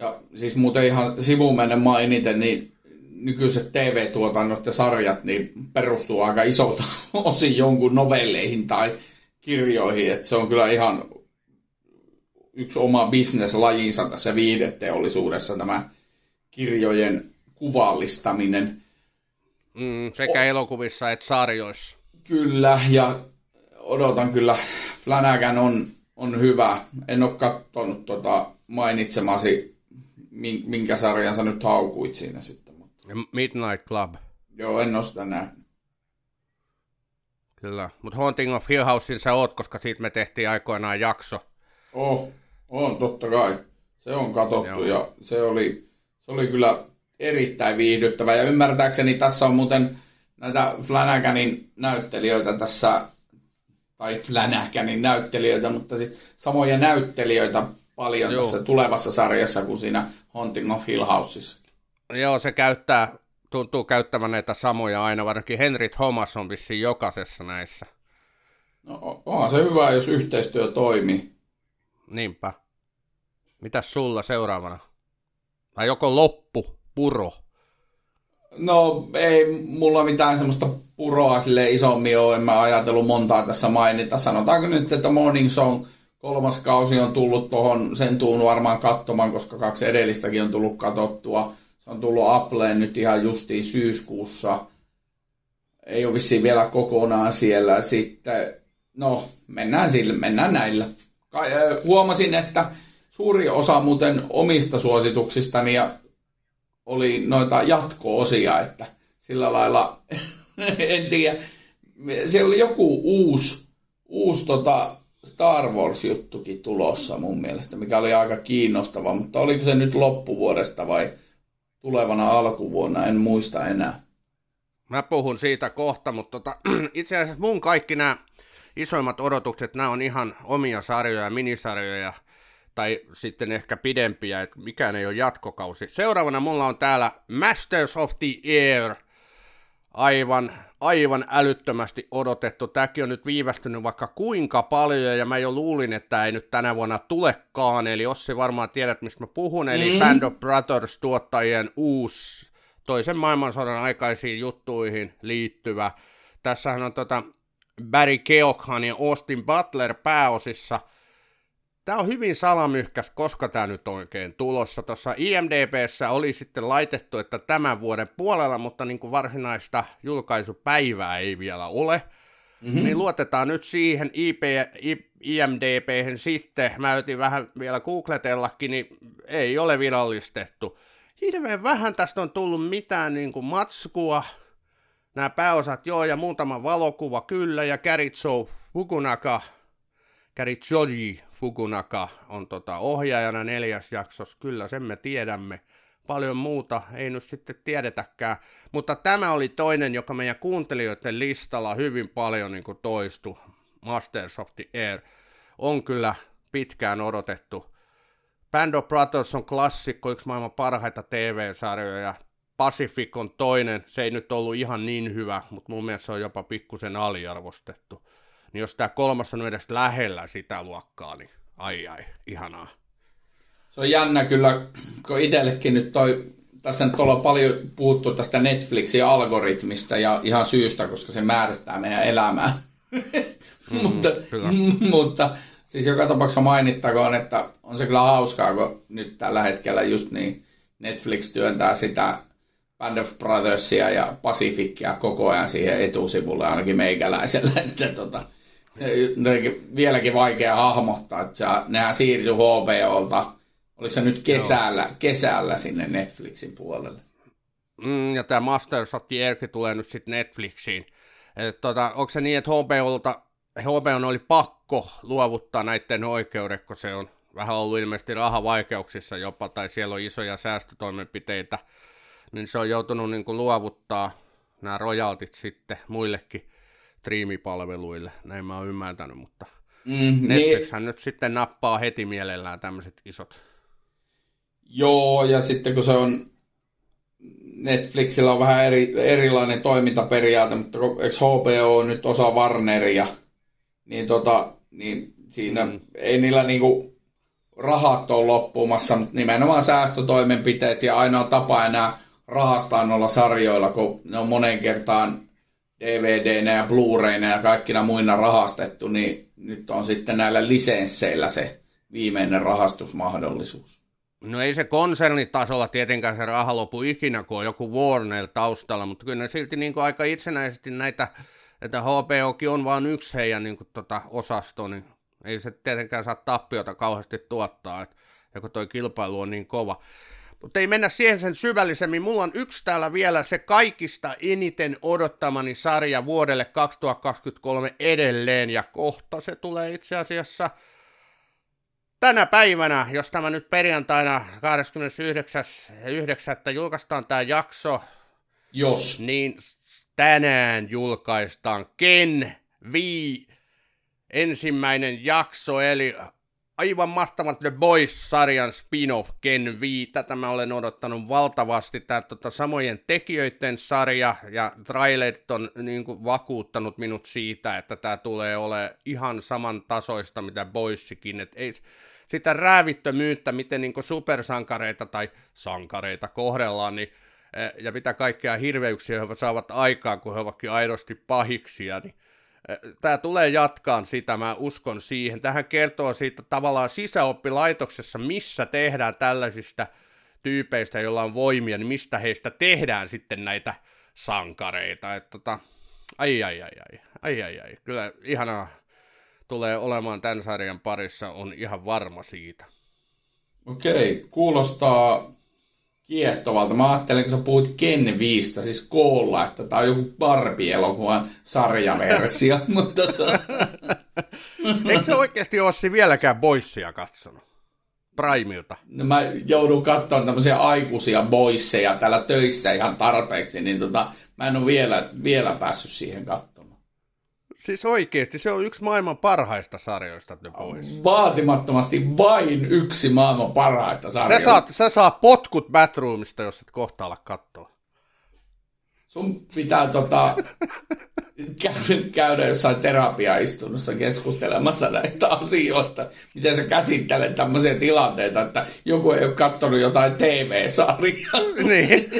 Ja siis muuten ihan sivumennen mainiten, niin nykyiset TV-tuotannot ja sarjat niin perustuu aika isolta [LAUGHS] osin jonkun novelleihin tai kirjoihin, että se on kyllä ihan yksi oma bisneslajinsa tässä viihdeteollisuudessa tämä kirjojen kuvallistaminen. Mm, sekä o- elokuvissa että sarjoissa. Kyllä, ja odotan kyllä. Flanagan on, on hyvä. En ole katsonut tota mainitsemasi, minkä sarjan sä nyt haukuit siinä sitten. Mutta... Midnight Club. Joo, en ole sitä nähnyt. Kyllä, mutta Haunting of Hill Housein sä oot, koska siitä me tehtiin aikoinaan jakso. Oh, on totta kai. Se on katsottu Joo. ja se oli, se oli kyllä erittäin viihdyttävä. Ja ymmärtääkseni tässä on muuten näitä Flanaganin näyttelijöitä tässä, tai Flanaganin näyttelijöitä, mutta siis samoja näyttelijöitä paljon Joo. tässä tulevassa sarjassa kuin siinä Haunting of Hill Houseissa. Joo, se käyttää, tuntuu käyttävän näitä samoja aina, varsinkin Henry Thomas on vissiin jokaisessa näissä. No onhan se hyvä, jos yhteistyö toimii. Niinpä. Mitäs sulla seuraavana? Tai joko loppu, puro? No ei mulla mitään semmoista puroa sille isommin ole, en mä ajatellut montaa tässä mainita. Sanotaanko nyt, että Morning Song kolmas kausi on tullut tuohon, sen tuun varmaan katsomaan, koska kaksi edellistäkin on tullut katottua. Se on tullut Appleen nyt ihan justiin syyskuussa. Ei ole vissiin vielä kokonaan siellä. Sitten, no, mennään, sille, mennään näillä. Huomasin, että suuri osa muuten omista suosituksistani ja oli noita jatko-osia, että sillä lailla, [LAUGHS] en tiedä, siellä oli joku uusi, uusi tota Star Wars-juttukin tulossa mun mielestä, mikä oli aika kiinnostava, mutta oliko se nyt loppuvuodesta vai tulevana alkuvuonna, en muista enää. Mä puhun siitä kohta, mutta tota, [CLEARS THROAT] itse asiassa mun kaikki nämä isoimmat odotukset, nämä on ihan omia sarjoja, minisarjoja, tai sitten ehkä pidempiä, että mikään ei ole jatkokausi. Seuraavana mulla on täällä Masters of the Air, aivan, aivan älyttömästi odotettu. Tämäkin on nyt viivästynyt vaikka kuinka paljon, ja mä jo luulin, että ei nyt tänä vuonna tulekaan, eli Ossi varmaan tiedät, mistä mä puhun, eli mm. Band of Brothers tuottajien uusi toisen maailmansodan aikaisiin juttuihin liittyvä. Tässähän on tota Barry Keoghan ja Austin Butler pääosissa – Tämä on hyvin salamyhkäs, koska tämä nyt oikein tulossa. Tuossa IMDBssä oli sitten laitettu, että tämän vuoden puolella, mutta niin kuin varsinaista julkaisupäivää ei vielä ole. Mm-hmm. Niin luotetaan nyt siihen IP, IMDB sitten. Mä yritin vähän vielä googletellakin, niin ei ole virallistettu. Hirveän vähän tästä on tullut mitään niin kuin matskua. Nämä pääosat joo ja muutama valokuva kyllä ja Joe Fukunaka, Gary Joji Fukunaka on tota ohjaajana neljäs jaksossa, kyllä sen me tiedämme. Paljon muuta ei nyt sitten tiedetäkään, mutta tämä oli toinen, joka meidän kuuntelijoiden listalla hyvin paljon niin kuin toistu. Masters of the Air on kyllä pitkään odotettu. Band of Brothers on klassikko, yksi maailman parhaita TV-sarjoja. Pacific on toinen, se ei nyt ollut ihan niin hyvä, mutta mun mielestä se on jopa pikkusen aliarvostettu niin jos tämä kolmas on edes lähellä sitä luokkaa, niin ai ai, ihanaa. Se on jännä kyllä, kun itsellekin nyt toi, tässä nyt ollaan paljon puhuttu tästä Netflixin algoritmista ja ihan syystä, koska se määrittää meidän elämää. Mm, [LAUGHS] mutta, [LAUGHS] mutta siis joka tapauksessa mainittakoon, että on se kyllä hauskaa, kun nyt tällä hetkellä just niin Netflix työntää sitä Band of Brothersia ja Pacificia koko ajan siihen etusivulle, ainakin meikäläisellä, [LAUGHS] että tota, se on vieläkin vaikea hahmottaa, että se, nehän siirtyi HBOlta, oliko se nyt kesällä, kesällä sinne Netflixin puolelle? Mm, ja tämä Masters of the Air tulee nyt sitten Netflixiin. Et tota, onko se niin, että HBOlta, HBO oli pakko luovuttaa näiden oikeudet, kun se on vähän ollut ilmeisesti rahavaikeuksissa jopa, tai siellä on isoja säästötoimenpiteitä, niin se on joutunut niin kuin luovuttaa nämä rojaltit sitten muillekin striimipalveluille, näin mä oon ymmärtänyt, mutta mm, Netflixhän niin... nyt sitten nappaa heti mielellään tämmöiset isot. Joo, ja sitten kun se on Netflixillä on vähän eri, erilainen toimintaperiaate, mutta eikö HBO on nyt osa Warneria, niin, tota, niin siinä mm. ei niillä niinku rahat on loppumassa, mutta nimenomaan säästötoimenpiteet ja ainoa tapa enää rahastaa noilla sarjoilla, kun ne on monen kertaan dvd ja Blu-rayna ja kaikkina muina rahastettu, niin nyt on sitten näillä lisensseillä se viimeinen rahastusmahdollisuus. No ei se konsernitasolla tietenkään se raha lopu ikinä, kun on joku Warner taustalla, mutta kyllä ne silti niin kuin aika itsenäisesti näitä, että HBOkin on vain yksi heidän niin kuin, tota, osasto, niin ei se tietenkään saa tappiota kauheasti tuottaa, että joko toi kilpailu on niin kova. Mutta ei mennä siihen sen syvällisemmin. Mulla on yksi täällä vielä se kaikista eniten odottamani sarja vuodelle 2023 edelleen, ja kohta se tulee itse asiassa tänä päivänä, jos tämä nyt perjantaina 29.9. julkaistaan tämä jakso, jos. niin tänään julkaistaan Ken V ensimmäinen jakso, eli aivan mahtavat The Boys-sarjan spin-off Ken V. Tätä mä olen odottanut valtavasti. Tämä tota, samojen tekijöiden sarja ja trailerit on niin kuin, vakuuttanut minut siitä, että tämä tulee olemaan ihan saman tasoista mitä Boysikin. Et ei, sitä räävittömyyttä, miten niin kuin, supersankareita tai sankareita kohdellaan, niin, eh, ja mitä kaikkea hirveyksiä he saavat aikaan, kun he ovatkin aidosti pahiksia, niin tämä tulee jatkaan sitä, mä uskon siihen. Tähän kertoo siitä tavallaan sisäoppilaitoksessa, missä tehdään tällaisista tyypeistä, joilla on voimia, niin mistä heistä tehdään sitten näitä sankareita. Et tota, ai, ai, ai, ai, ai, ai, ai, kyllä ihanaa tulee olemaan tämän sarjan parissa, on ihan varma siitä. Okei, kuulostaa kiehtovalta. Mä ajattelin, kun sä puhut Ken Viistä, siis koolla, että tää on joku Barbie-elokuvan sarjaversio. [LAUGHS] mutta tota... [LAUGHS] Eikö se oikeasti Ossi vieläkään Boissia katsonut? Primeilta. No mä joudun katsomaan tämmöisiä aikuisia boisseja täällä töissä ihan tarpeeksi, niin tota, mä en ole vielä, vielä päässyt siihen katsomaan. Siis oikeesti, se on yksi maailman parhaista sarjoista The Boys. Vaatimattomasti vain yksi maailman parhaista sarjoista. Sä saat, sä saat potkut Batroomista, jos et kohta ala katsoa. Sun pitää tota, käydä, käydä jossain terapiaistunnossa keskustelemassa näistä asioista. Miten sä käsittelet tämmöisiä tilanteita, että joku ei ole katsonut jotain TV-sarjaa. niin.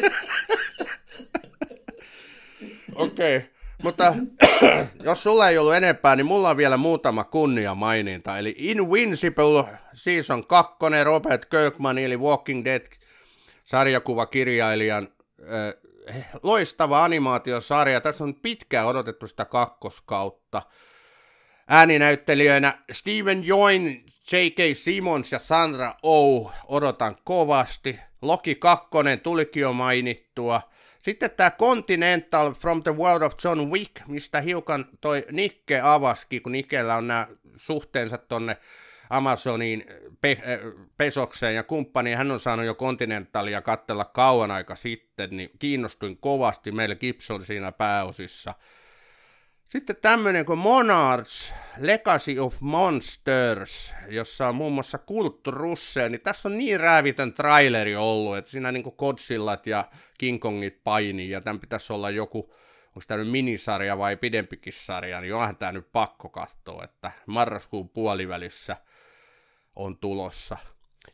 Okei. Okay. Mutta [COUGHS] jos sulla ei ollut enempää, niin mulla on vielä muutama kunnia maininta. Eli Invincible Season 2, Robert Kirkman eli Walking Dead sarjakuvakirjailijan äh, loistava animaatiosarja. Tässä on pitkään odotettu sitä kakkoskautta. Ääninäyttelijöinä Steven Join, J.K. Simmons ja Sandra Oh odotan kovasti. Loki 2 tulikin jo mainittua – sitten tämä Continental from the World of John Wick, mistä hiukan toi Nikke avaski, kun Nikellä on nämä suhteensa tonne Amazoniin, pe- äh, Pesokseen ja kumppaniin, hän on saanut jo Continentalia kattella kauan aika sitten, niin kiinnostuin kovasti, meillä Gibson siinä pääosissa. Sitten tämmöinen kuin Monarchs, Legacy of Monsters, jossa on muun muassa Kult Russe, niin tässä on niin räävitön traileri ollut, että siinä niin Kodsillat ja King Kongit painii, ja tämän pitäisi olla joku, onko tämä nyt minisarja vai pidempikin sarja, niin onhan tämä nyt pakko katsoa, että marraskuun puolivälissä on tulossa.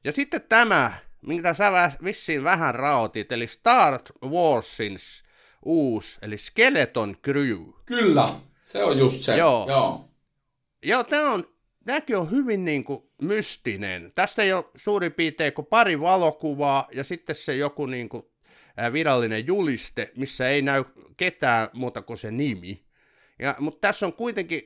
Ja sitten tämä, minkä sä vissiin vähän raotit, eli Star Warsin uusi, eli Skeleton Crew. Kyllä, se on just se. Joo. Joo, Joo tämä on, tämäkin on hyvin niin kuin mystinen. Tässä ei ole suurin piirtein kuin pari valokuvaa ja sitten se joku niin kuin virallinen juliste, missä ei näy ketään muuta kuin se nimi. Ja, mutta tässä on kuitenkin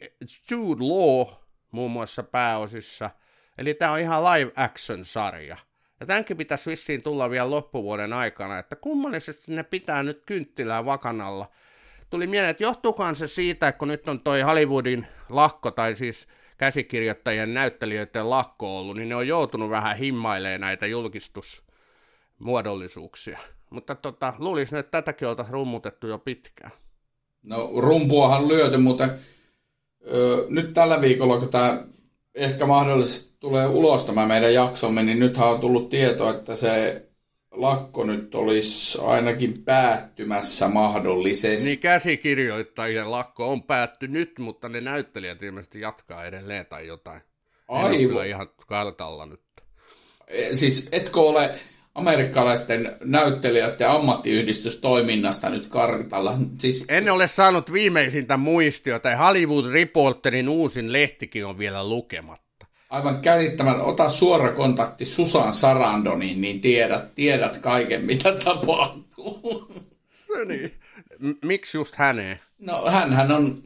Jude Law muun muassa pääosissa, eli tämä on ihan live action sarja. Ja tämänkin pitäisi vissiin tulla vielä loppuvuoden aikana, että kummallisesti ne pitää nyt kynttilää vakanalla. Tuli mieleen, että johtuukaan se siitä, kun nyt on toi Hollywoodin lakko, tai siis käsikirjoittajien näyttelijöiden lakko ollut, niin ne on joutunut vähän himmailemaan näitä julkistusmuodollisuuksia. Mutta tota, luulisin, että tätäkin oltaisiin rummutettu jo pitkään. No rumpuahan lyöty, mutta ö, nyt tällä viikolla, kun tämä ehkä mahdollisesti tulee ulos tämä meidän jaksomme, niin nythän on tullut tieto, että se lakko nyt olisi ainakin päättymässä mahdollisesti. Niin käsikirjoittajien lakko on päättynyt, mutta ne näyttelijät ilmeisesti jatkaa edelleen tai jotain. Aivan. ihan kartalla nyt. E, siis etkö ole amerikkalaisten näyttelijöiden ammattiyhdistystoiminnasta nyt kartalla? Siis... En ole saanut viimeisintä muistiota ja Hollywood Reporterin uusin lehtikin on vielä lukematta. Aivan käsittämättä. Ota suora kontakti Susan Sarandoniin, niin tiedät, tiedät kaiken, mitä tapahtuu. No niin. M- miksi just häneen? No hän on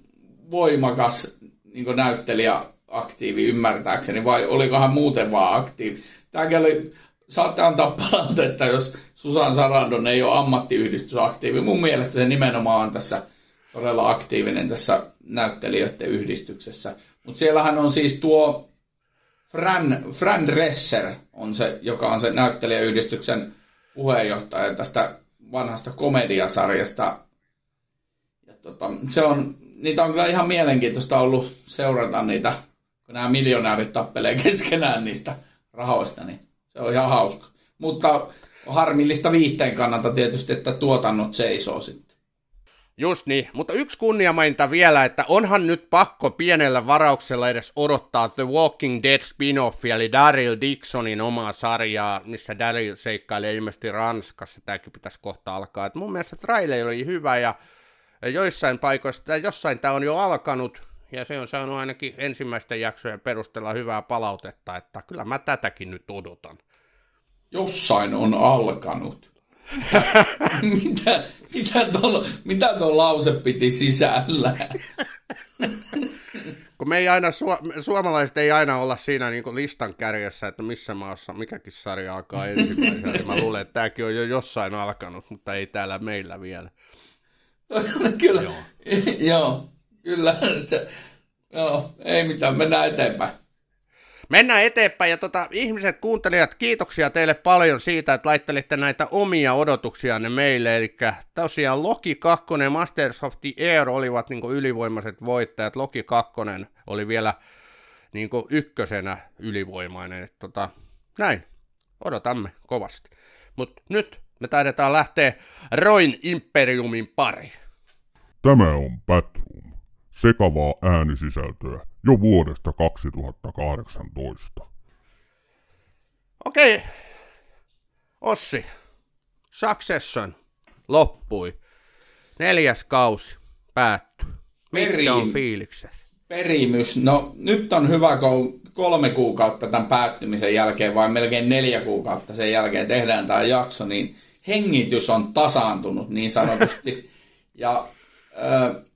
voimakas niin näyttelijä aktiivi ymmärtääkseni, vai olikohan muuten vaan aktiivi? Tämäkin oli, saatte antaa palautetta, jos Susan Sarandon ei ole ammattiyhdistysaktiivi. Mun mielestä se nimenomaan on tässä todella aktiivinen tässä näyttelijöiden yhdistyksessä. Mutta siellähän on siis tuo Fran, Fran Dresser, on se, joka on se näyttelijäyhdistyksen puheenjohtaja tästä vanhasta komediasarjasta. Ja tota, se on, niitä on kyllä ihan mielenkiintoista ollut seurata niitä, kun nämä miljonäärit tappelee keskenään niistä rahoista, niin se on ihan hauska. Mutta harmillista viihteen kannalta tietysti, että tuotannot seisoo sitten. Just niin, mutta yksi kunniamainta vielä, että onhan nyt pakko pienellä varauksella edes odottaa The Walking Dead spin-off, eli Daryl Dixonin omaa sarjaa, missä Daryl seikkailee ilmeisesti Ranskassa, tämäkin pitäisi kohta alkaa. Et mun mielestä traileri oli hyvä ja joissain paikoissa, tai jossain tämä on jo alkanut, ja se on saanut ainakin ensimmäisten jaksojen perusteella hyvää palautetta, että kyllä mä tätäkin nyt odotan. Jossain on alkanut. [LAUGHS] mitä, mitä, tuo, mitä tuo lause piti sisällä? [LAUGHS] Kun me ei aina, su- suomalaiset ei aina olla siinä niin listan kärjessä, että missä maassa mikäkin sarja alkaa ensimmäisenä. Mä luulen, että tämäkin on jo jossain alkanut, mutta ei täällä meillä vielä. [LAUGHS] kyllä, joo. joo, kyllä. Se, joo, ei mitään, mennään eteenpäin. Mennään eteenpäin ja tota, ihmiset, kuuntelijat, kiitoksia teille paljon siitä, että laittelitte näitä omia odotuksianne meille. Eli tosiaan Loki 2 ja Masters of the Air olivat niin ylivoimaiset voittajat. Loki 2 oli vielä niin ykkösenä ylivoimainen. Et, tota, näin, odotamme kovasti. Mutta nyt me taidetaan lähteä Roin Imperiumin pari. Tämä on Batroom. Sekavaa äänisisältöä jo vuodesta 2018. Okei. Ossi. Succession loppui. Neljäs kausi päättyi. Mitkä on fiilikset? Perimys. No nyt on hyvä, kun kolme kuukautta tämän päättymisen jälkeen, vai melkein neljä kuukautta sen jälkeen tehdään tämä jakso, niin hengitys on tasaantunut niin sanotusti. [LAUGHS] ja äh,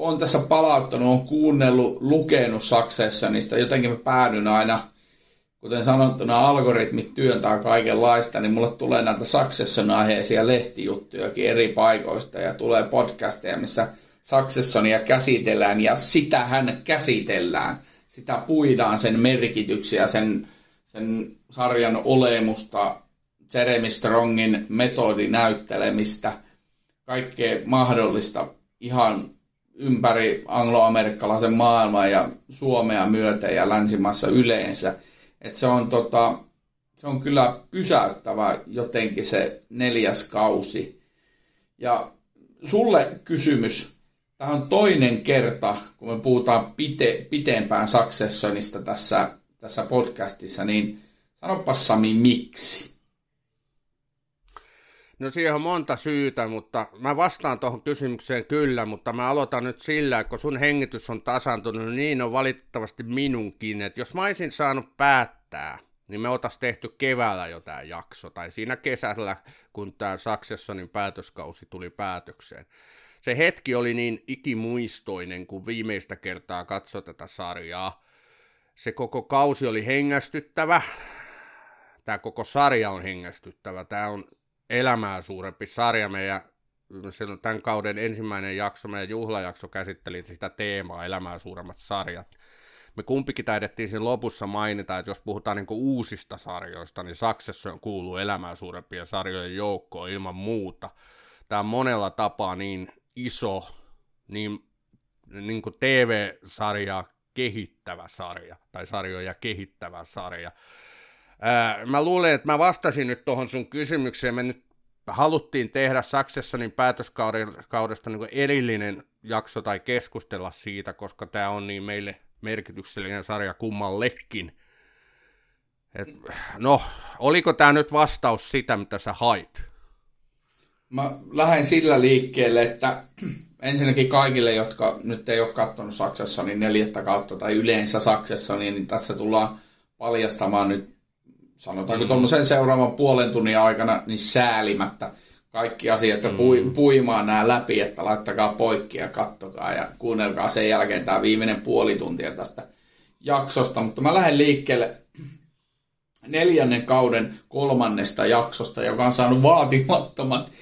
on tässä palauttanut, on kuunnellut, lukenut Successionista, jotenkin mä päädyn aina, kuten sanottuna, algoritmit työntää kaikenlaista, niin mulle tulee näitä Succession-aiheisia lehtijuttujakin eri paikoista ja tulee podcasteja, missä Successionia käsitellään ja sitä hän käsitellään. Sitä puidaan sen merkityksiä, sen, sen sarjan olemusta, Jeremy Strongin metodinäyttelemistä, kaikkea mahdollista ihan ympäri angloamerikkalaisen maailman ja Suomea myöten ja länsimaassa yleensä. Et se, on tota, se on kyllä pysäyttävä jotenkin se neljäs kausi. Ja sulle kysymys. Tämä on toinen kerta, kun me puhutaan pite, pitempään Successionista tässä, tässä podcastissa, niin sanopas Sami miksi? No siihen on monta syytä, mutta mä vastaan tuohon kysymykseen kyllä, mutta mä aloitan nyt sillä, että kun sun hengitys on tasantunut, niin on valitettavasti minunkin. Että jos mä olisin saanut päättää, niin me otas tehty keväällä jo tämä jakso, tai siinä kesällä, kun tämä Successionin päätöskausi tuli päätökseen. Se hetki oli niin ikimuistoinen, kun viimeistä kertaa katsoi tätä sarjaa. Se koko kausi oli hengästyttävä, tämä koko sarja on hengästyttävä. Tämä on elämää suurempi sarja. Meidän tämän kauden ensimmäinen jakso, meidän juhlajakso käsitteli sitä teemaa, elämää suuremmat sarjat. Me kumpikin taidettiin siinä lopussa mainita, että jos puhutaan niin uusista sarjoista, niin Succession kuuluu elämää suurempien sarjojen joukkoon ilman muuta. Tämä on monella tapaa niin iso, niin, niin kuin TV-sarja kehittävä sarja, tai sarjoja kehittävä sarja. Mä luulen, että mä vastasin nyt tuohon sun kysymykseen. Me nyt haluttiin tehdä Successionin päätöskaudesta niin erillinen jakso tai keskustella siitä, koska tämä on niin meille merkityksellinen sarja kummallekin. Et, no, oliko tämä nyt vastaus sitä, mitä sä hait? Mä lähden sillä liikkeelle, että ensinnäkin kaikille, jotka nyt ei ole katsonut Saksassa, niin neljättä kautta tai yleensä Saksassa, niin tässä tullaan paljastamaan nyt, sanotaanko mm. tuommoisen seuraavan puolen tunnin aikana, niin säälimättä kaikki asiat ja pui, mm. puimaan nämä läpi, että laittakaa poikki ja kattokaa ja kuunnelkaa sen jälkeen tämä viimeinen puoli tuntia tästä jaksosta. Mutta mä lähden liikkeelle neljännen kauden kolmannesta jaksosta, joka on saanut vaatimattomat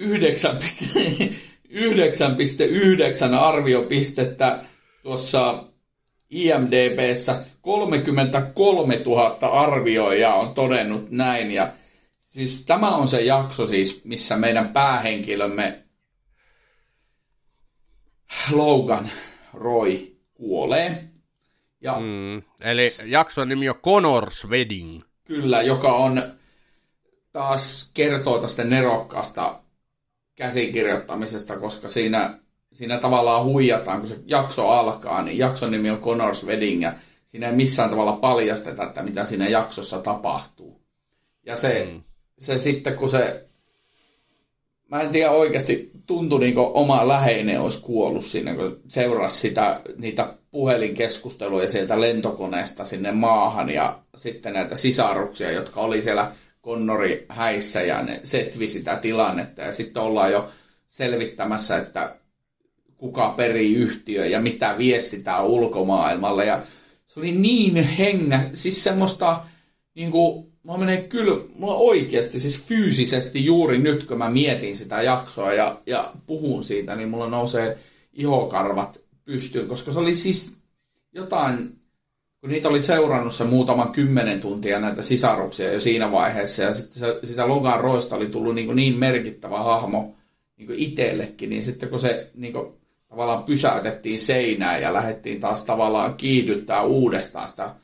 9,9 [LAUGHS] arviopistettä tuossa IMDBssä 33 000 arvioijaa on todennut näin. Ja siis tämä on se jakso siis, missä meidän päähenkilömme Logan Roy kuolee. Ja mm, eli jakson nimi on Connor's Wedding. Kyllä, joka on taas kertoo tästä nerokkaasta käsikirjoittamisesta, koska siinä, siinä tavallaan huijataan, kun se jakso alkaa, niin jakson nimi on Connor's Wedding, ja siinä ei missään tavalla paljasteta, että mitä siinä jaksossa tapahtuu. Ja se, mm. se sitten, kun se, mä en tiedä oikeasti, tuntui niin kuin oma läheinen olisi kuollut siinä, kun seurasi sitä, niitä puhelinkeskusteluja sieltä lentokoneesta sinne maahan, ja sitten näitä sisaruksia, jotka oli siellä Connori häissä ja ne setvi sitä tilannetta ja sitten ollaan jo selvittämässä, että kuka perii yhtiö ja mitä viestitään ulkomaailmalle. Ja se oli niin hengä, siis semmoista niin kuin, mä menen kyllä, mulla oikeasti siis fyysisesti juuri nyt, kun mä mietin sitä jaksoa ja, ja puhun siitä, niin mulla nousee ihokarvat pystyyn, koska se oli siis jotain kun niitä oli seurannut se muutaman kymmenen tuntia näitä sisaruksia jo siinä vaiheessa, ja sitten se, sitä Logan Roista oli tullut niin, niin merkittävä hahmo niin itsellekin, niin sitten kun se niin kuin, tavallaan pysäytettiin seinään ja lähdettiin taas tavallaan kiihdyttää uudestaan sitä,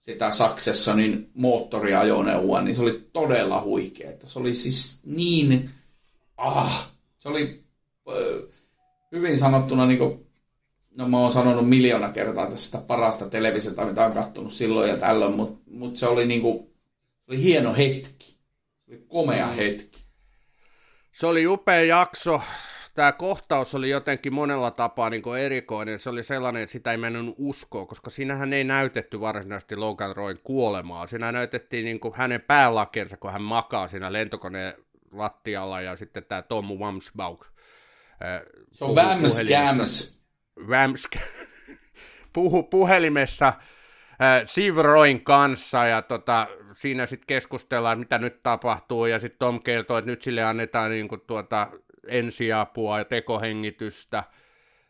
sitä Successionin moottoriajoneuvoa, niin se oli todella huikea. Että se oli siis niin, ah, se oli äh, hyvin sanottuna niin kuin, no mä oon sanonut miljoona kertaa tästä parasta televisiota, mitä on kattonut silloin ja tällöin, mutta mut se oli niinku, se oli hieno hetki. Se oli komea mm. hetki. Se oli upea jakso. Tämä kohtaus oli jotenkin monella tapaa niin erikoinen. Se oli sellainen, että sitä ei mennyt uskoa, koska siinähän ei näytetty varsinaisesti Logan Royn kuolemaa. Siinä näytettiin niin kuin hänen päälakeensa, kun hän makaa siinä lentokoneen lattialla ja sitten tämä Tom Wamsbauk. Se on Vams Vamsk puhu puhelimessa äh, Sivroin kanssa ja tota, siinä sitten keskustellaan, mitä nyt tapahtuu ja sitten Tom kertoo, että nyt sille annetaan niinku tuota ensiapua ja tekohengitystä.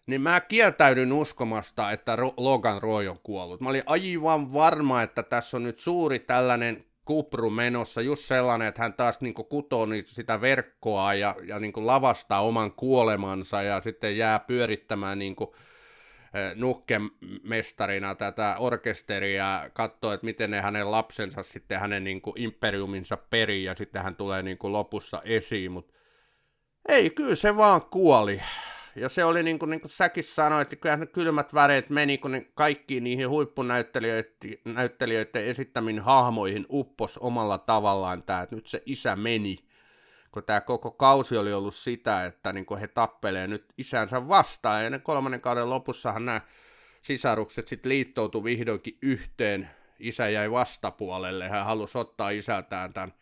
Niin mä kieltäydyn uskomasta, että Logan Roy on kuollut. Mä olin aivan varma, että tässä on nyt suuri tällainen kupru menossa, just sellainen, että hän taas niin kutoo sitä verkkoa ja, ja niin lavastaa oman kuolemansa ja sitten jää pyörittämään niin nukkemestarina tätä orkesteria katsoo, että miten ne hänen lapsensa sitten hänen niin imperiuminsa perii ja sitten hän tulee niin lopussa esiin, mutta ei, kyllä se vaan kuoli. Ja se oli niin kuin, niin kuin säkin sanoit, että kyllähän ne kylmät väreet meni, kun ne kaikkiin niihin huippunäyttelijöiden esittämiin hahmoihin uppos omalla tavallaan tämä, että nyt se isä meni. Kun tämä koko kausi oli ollut sitä, että niin kuin he tappelee nyt isänsä vastaan. Ja ne kolmannen kauden lopussahan nämä sisarukset sitten liittoutu vihdoinkin yhteen. Isä jäi vastapuolelle. Hän halusi ottaa isältään tämän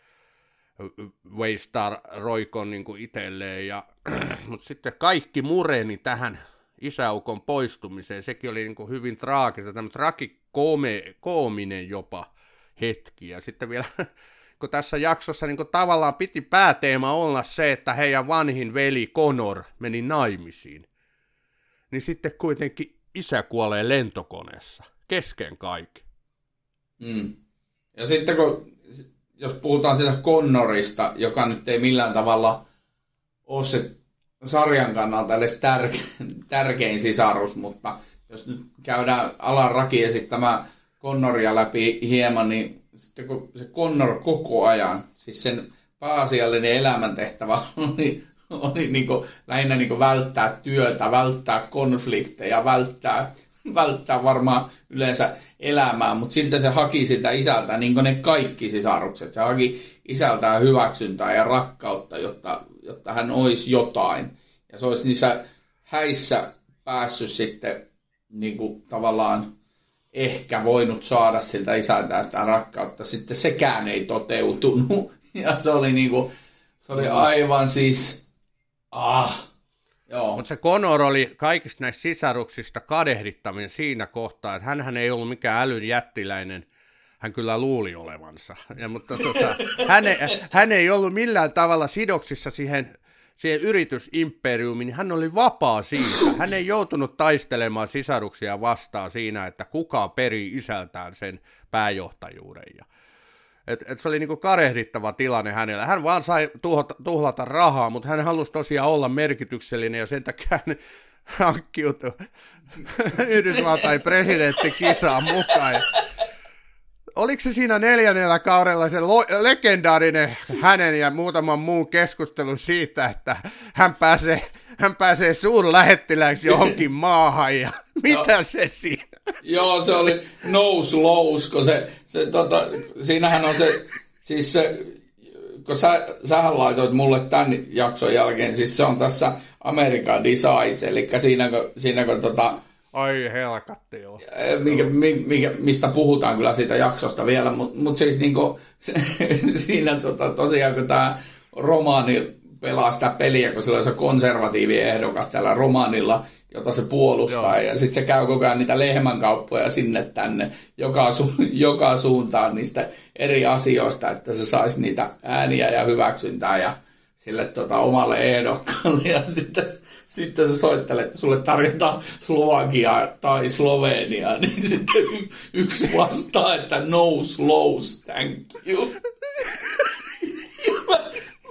Waystar Roikon niin kuin itselleen, ja, [CLEARS THROAT] mutta sitten kaikki mureni tähän isäukon poistumiseen. Sekin oli niin kuin hyvin traagista, tämä tragikoominen jopa hetki. Ja sitten vielä, [LAUGHS] kun tässä jaksossa niin kuin tavallaan piti pääteema olla se, että heidän vanhin veli Conor meni naimisiin, niin sitten kuitenkin isä kuolee lentokoneessa kesken kaiken. Mm. Ja sitten kun jos puhutaan siitä Connorista, joka nyt ei millään tavalla ole se sarjan kannalta edes tärke, tärkein sisarus, mutta jos nyt käydään Alan Raki esittämään Connoria läpi hieman, niin sitten kun se Connor koko ajan, siis sen pääasiallinen elämäntehtävä [LAUGHS] oli, oli niin kuin, lähinnä niin kuin välttää työtä, välttää konflikteja, välttää välttää varmaan yleensä elämää, mutta siltä se haki sitä isältä, niin kuin ne kaikki sisarukset. Se haki isältään hyväksyntää ja rakkautta, jotta, jotta hän olisi jotain. Ja se olisi niissä häissä päässyt sitten niin kuin tavallaan ehkä voinut saada siltä isältään sitä rakkautta. Sitten sekään ei toteutunut. [LAUGHS] Ja se oli, niin kuin, se oli aivan siis... Ah, Mutta se Conor oli kaikista näistä sisaruksista kadehdittavin siinä kohtaa, että hän ei ollut mikään älyn jättiläinen, hän kyllä luuli olevansa. [LAUGHS] Ja, mutta tota, hän, ei, hän ei ollut millään tavalla sidoksissa siihen, siihen yritysimperiumiin, hän oli vapaa siitä. Hän ei joutunut taistelemaan sisaruksia vastaan siinä, että kuka perii isältään sen pääjohtajuuden. Ja et, et se oli niinku karehdittava tilanne hänellä. Hän vaan sai tuhlata, tuhlata rahaa, mutta hän halusi tosiaan olla merkityksellinen ja sen takia hän hankkiutui [LAUGHS] Yhdysvaltain presidenttikisaan mukaan. Oliko se siinä neljännellä kaudella se lo- legendaarinen hänen ja muutaman muun keskustelu siitä, että hän pääsee hän pääsee suurlähettiläksi johonkin [LAUGHS] maahan ja mitä no, se siinä? Joo, se oli nose lows, kun se, se tota, siinähän on se, siis se, kun sä, sähän laitoit mulle tämän jakson jälkeen, siis se on tässä American Designs, eli siinä kun, siinä kun tota, Ai helkatti joo. Mikä, mikä, mistä puhutaan kyllä siitä jaksosta vielä, mutta mut siis niinku, [LAUGHS] se, siinä tota, tosiaan kun tämä romaani pelaa sitä peliä, kun sillä on se konservatiivi ehdokas tällä romanilla, jota se puolustaa. Joo. Ja sitten se käy koko ajan niitä lehmänkauppoja sinne tänne, joka, su- [LAUGHS] joka suuntaan niistä eri asioista, että se saisi niitä ääniä ja hyväksyntää ja sille tota, omalle ehdokkaalle. [LAUGHS] Ja sitten, sitten se soittelee, että sulle tarjotaan Slovakia tai Slovenia, [LAUGHS] niin sitten y- yksi vastaa, että no slows, thank you. mä,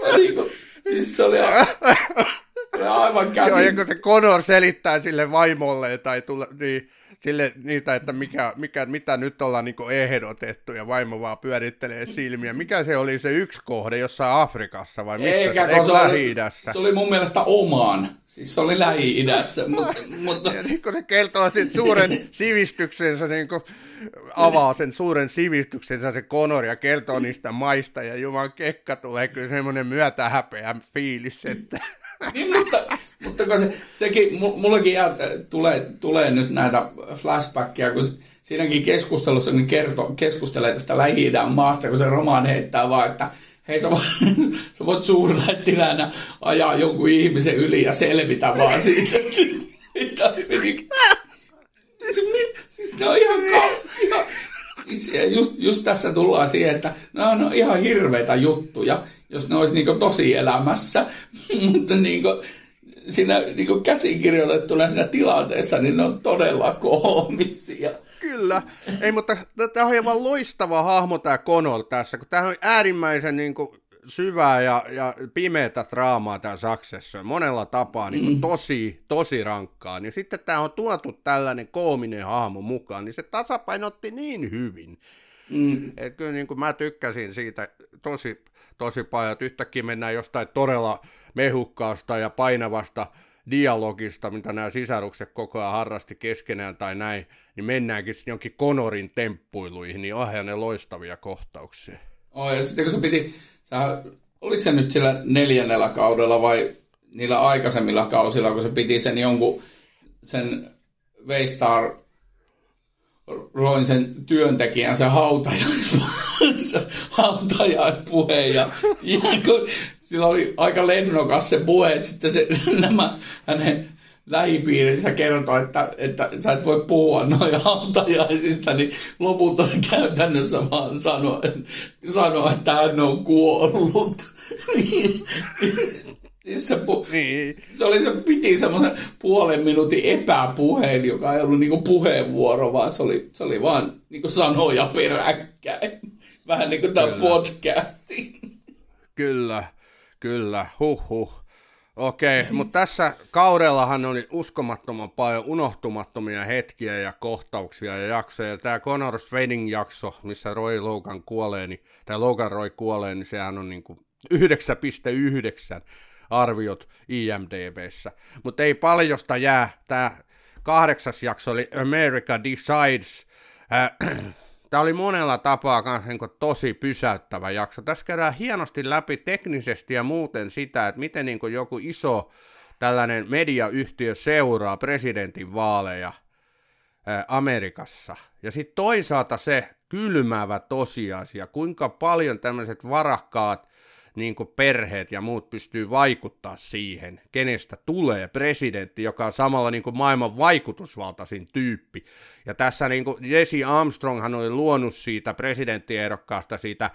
mä niin kuin, Siis se oli, [LAUGHS] se oli aivan käsin. Joo, ja kun se Conor selittää sille vaimolle tai tule, niin, sille, niitä, että mikä, mikä, mitä nyt ollaan niin ehdotettu, ja vaimo vaan pyörittelee silmiä. Mikä se oli se yksi kohde jossain Afrikassa vai missä Eikä, se, se, oli, se oli mun mielestä omaan. Siis se oli Lähi-idässä. mutta, [LAUGHS] mutta... Ja niin kun se kertoo sitten suuren sivistyksensä, niin kun avaa sen suuren sivistyksensä se Conor ja kertoo niistä maista, ja Juman kekka tulee kyllä semmoinen myötähäpeä fiilis, että... niin, mutta, mutta kun se, sekin, mullekin jää, tulee, tulee nyt näitä flashbackia, kun siinäkin keskustelussa niin kerto, keskustelee tästä lähi maasta, kun se romaan heittää vaan, että hei sä voit, [LAUGHS] sä voit suurlähettilänä ajaa jonkun ihmisen yli ja selvitä vaan siitä. [LAUGHS] [LAUGHS] siis, siis ne on ihan, ihan siis just, just tässä tullaan siihen, että ne on ihan hirveitä juttuja, jos ne olisi niin tosi elämässä, [LAUGHS] mutta niin kuin, siinä niin käsikirjoitettuna siinä tilanteessa, niin ne on todella koomisia. Kyllä. Ei, mutta tämä on aivan loistava hahmo tämä Conor tässä, kun tämä on äärimmäisen niin kuin, syvää ja, ja pimeätä draamaa tämä Saksessa monella tapaa niin kuin, mm. tosi, tosi rankkaa. Niin sitten tämä on tuotu tällainen koominen hahmo mukaan, niin se tasapainotti niin hyvin. Mm. Että kyllä niin kuin mä tykkäsin siitä tosi, tosi paljon, että yhtäkkiä mennään jostain todella mehukkaasta ja painavasta dialogista, mitä nämä sisarukset koko ajan harrasti keskenään tai näin, niin mennäänkin sitten jonkin Konorin temppuiluihin, niin onhan ne loistavia kohtauksia. Oh, ja sitten kun se piti, sä, oliko se nyt sillä neljännellä kaudella vai niillä aikaisemmilla kausilla, kun se piti sen jonkun, sen Waystar roin sen työntekijän, se hautajais, [LAUGHS] hautajaispuheen ja, [LAUGHS] ja kun sillä oli aika lennokas se puhe. Sitten se, [LAUGHS] nämä hänen lähipiirinsä kertoi, että, että sä et voi puhua noin hautajaisista, niin lopulta se käytännössä vaan sanoi, sano, että hän on kuollut. Siis [LAUGHS] se, pu- niin. se, oli, se piti semmoisen puolen minuutin epäpuheen, joka ei ollut niinku puheenvuoro, vaan se oli, se oli vaan niinku sanoja peräkkäin. Vähän niin kuin tämä podcasti. Kyllä. Kyllä, huh huh. Okei, [LAUGHS] okay, mutta tässä kaudellahan oli uskomattoman paljon unohtumattomia hetkiä ja kohtauksia ja jaksoja. Tämä Conor Swedding jakso, missä Roy Logan kuolee, niin, tai Logan Roy kuolee, niin sehän on niin kuin 9,9 arviot IMDBssä. Mutta ei paljosta jää. Tämä kahdeksas jakso oli America Decides. Äh, Tämä oli monella tapaa myös niin tosi pysäyttävä jakso. Tässä käydään hienosti läpi teknisesti ja muuten sitä, että miten niin joku iso tällainen mediayhtiö seuraa presidentin vaaleja Amerikassa. Ja sitten toisaalta se kylmäävä tosiasia, kuinka paljon tämmöiset varakkaat niin perheet ja muut pystyy vaikuttaa siihen, kenestä tulee presidentti, joka on samalla niin kuin maailman vaikutusvaltaisin tyyppi. Ja tässä niin kuin Jesse Armstronghan oli luonut siitä presidenttiehdokkaasta siitä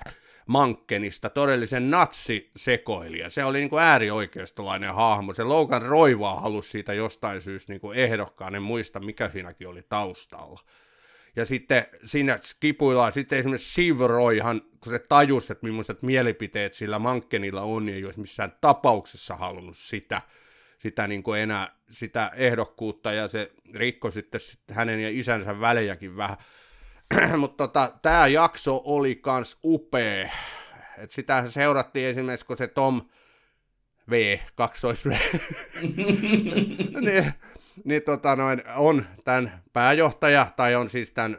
Mankkenista todellisen natsisekoilija. Se oli niin kuin äärioikeistolainen hahmo. Se Logan Roivaa halusi siitä jostain syystä niin kuin ehdokkaan, en muista mikä siinäkin oli taustalla. Ja sitten siinä kipuillaan, sitten esimerkiksi Siveroihan, kun se tajusi, että millaiset mielipiteet sillä Mankkenilla on, niin ei olisi missään tapauksessa halunnut sitä, sitä niin kuin enää sitä ehdokkuutta, ja se rikko sitten, sitten hänen ja isänsä välejäkin vähän. [CLEARS THROAT] Mutta tota, tämä jakso oli kans upea. Et sitä seurattiin esimerkiksi, kun se Tom V, kaksois V, niin, niin tota noin, on tämän pääjohtaja, tai on siis tämän,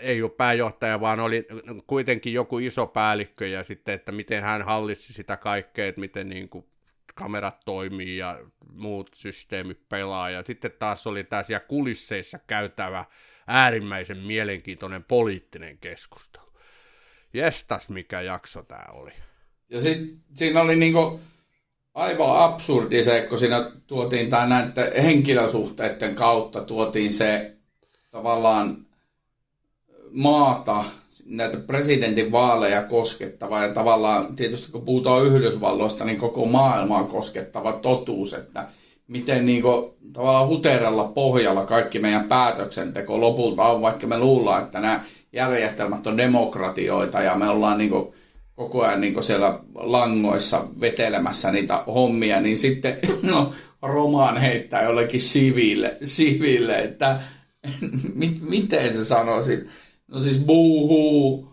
ei ole pääjohtaja, vaan oli kuitenkin joku iso päällikkö, ja sitten, että miten hän hallitsi sitä kaikkea, että miten niin kuin kamerat toimii ja muut systeemit pelaa, ja sitten taas oli tämä siellä kulisseissa käytävä äärimmäisen mielenkiintoinen poliittinen keskustelu. Jestas, mikä jakso tämä oli. Ja sitten siinä oli niinku aivan absurdi se, kun siinä tuotiin tai näiden henkilösuhteiden kautta tuotiin se tavallaan maata, näitä presidentin vaaleja koskettava ja tavallaan tietysti kun puhutaan Yhdysvalloista, niin koko maailmaa koskettava totuus, että miten niin kuin, tavallaan huteralla pohjalla kaikki meidän päätöksenteko lopulta on, vaikka me luullaan, että nämä järjestelmät on demokratioita ja me ollaan niin kuin, koko ajan niin siellä langoissa vetelemässä niitä hommia, niin sitten [LAUGHS] no, Roman heittää jollekin siville, siville että [LAUGHS] mit, miten se sanoisi? No siis buuhuu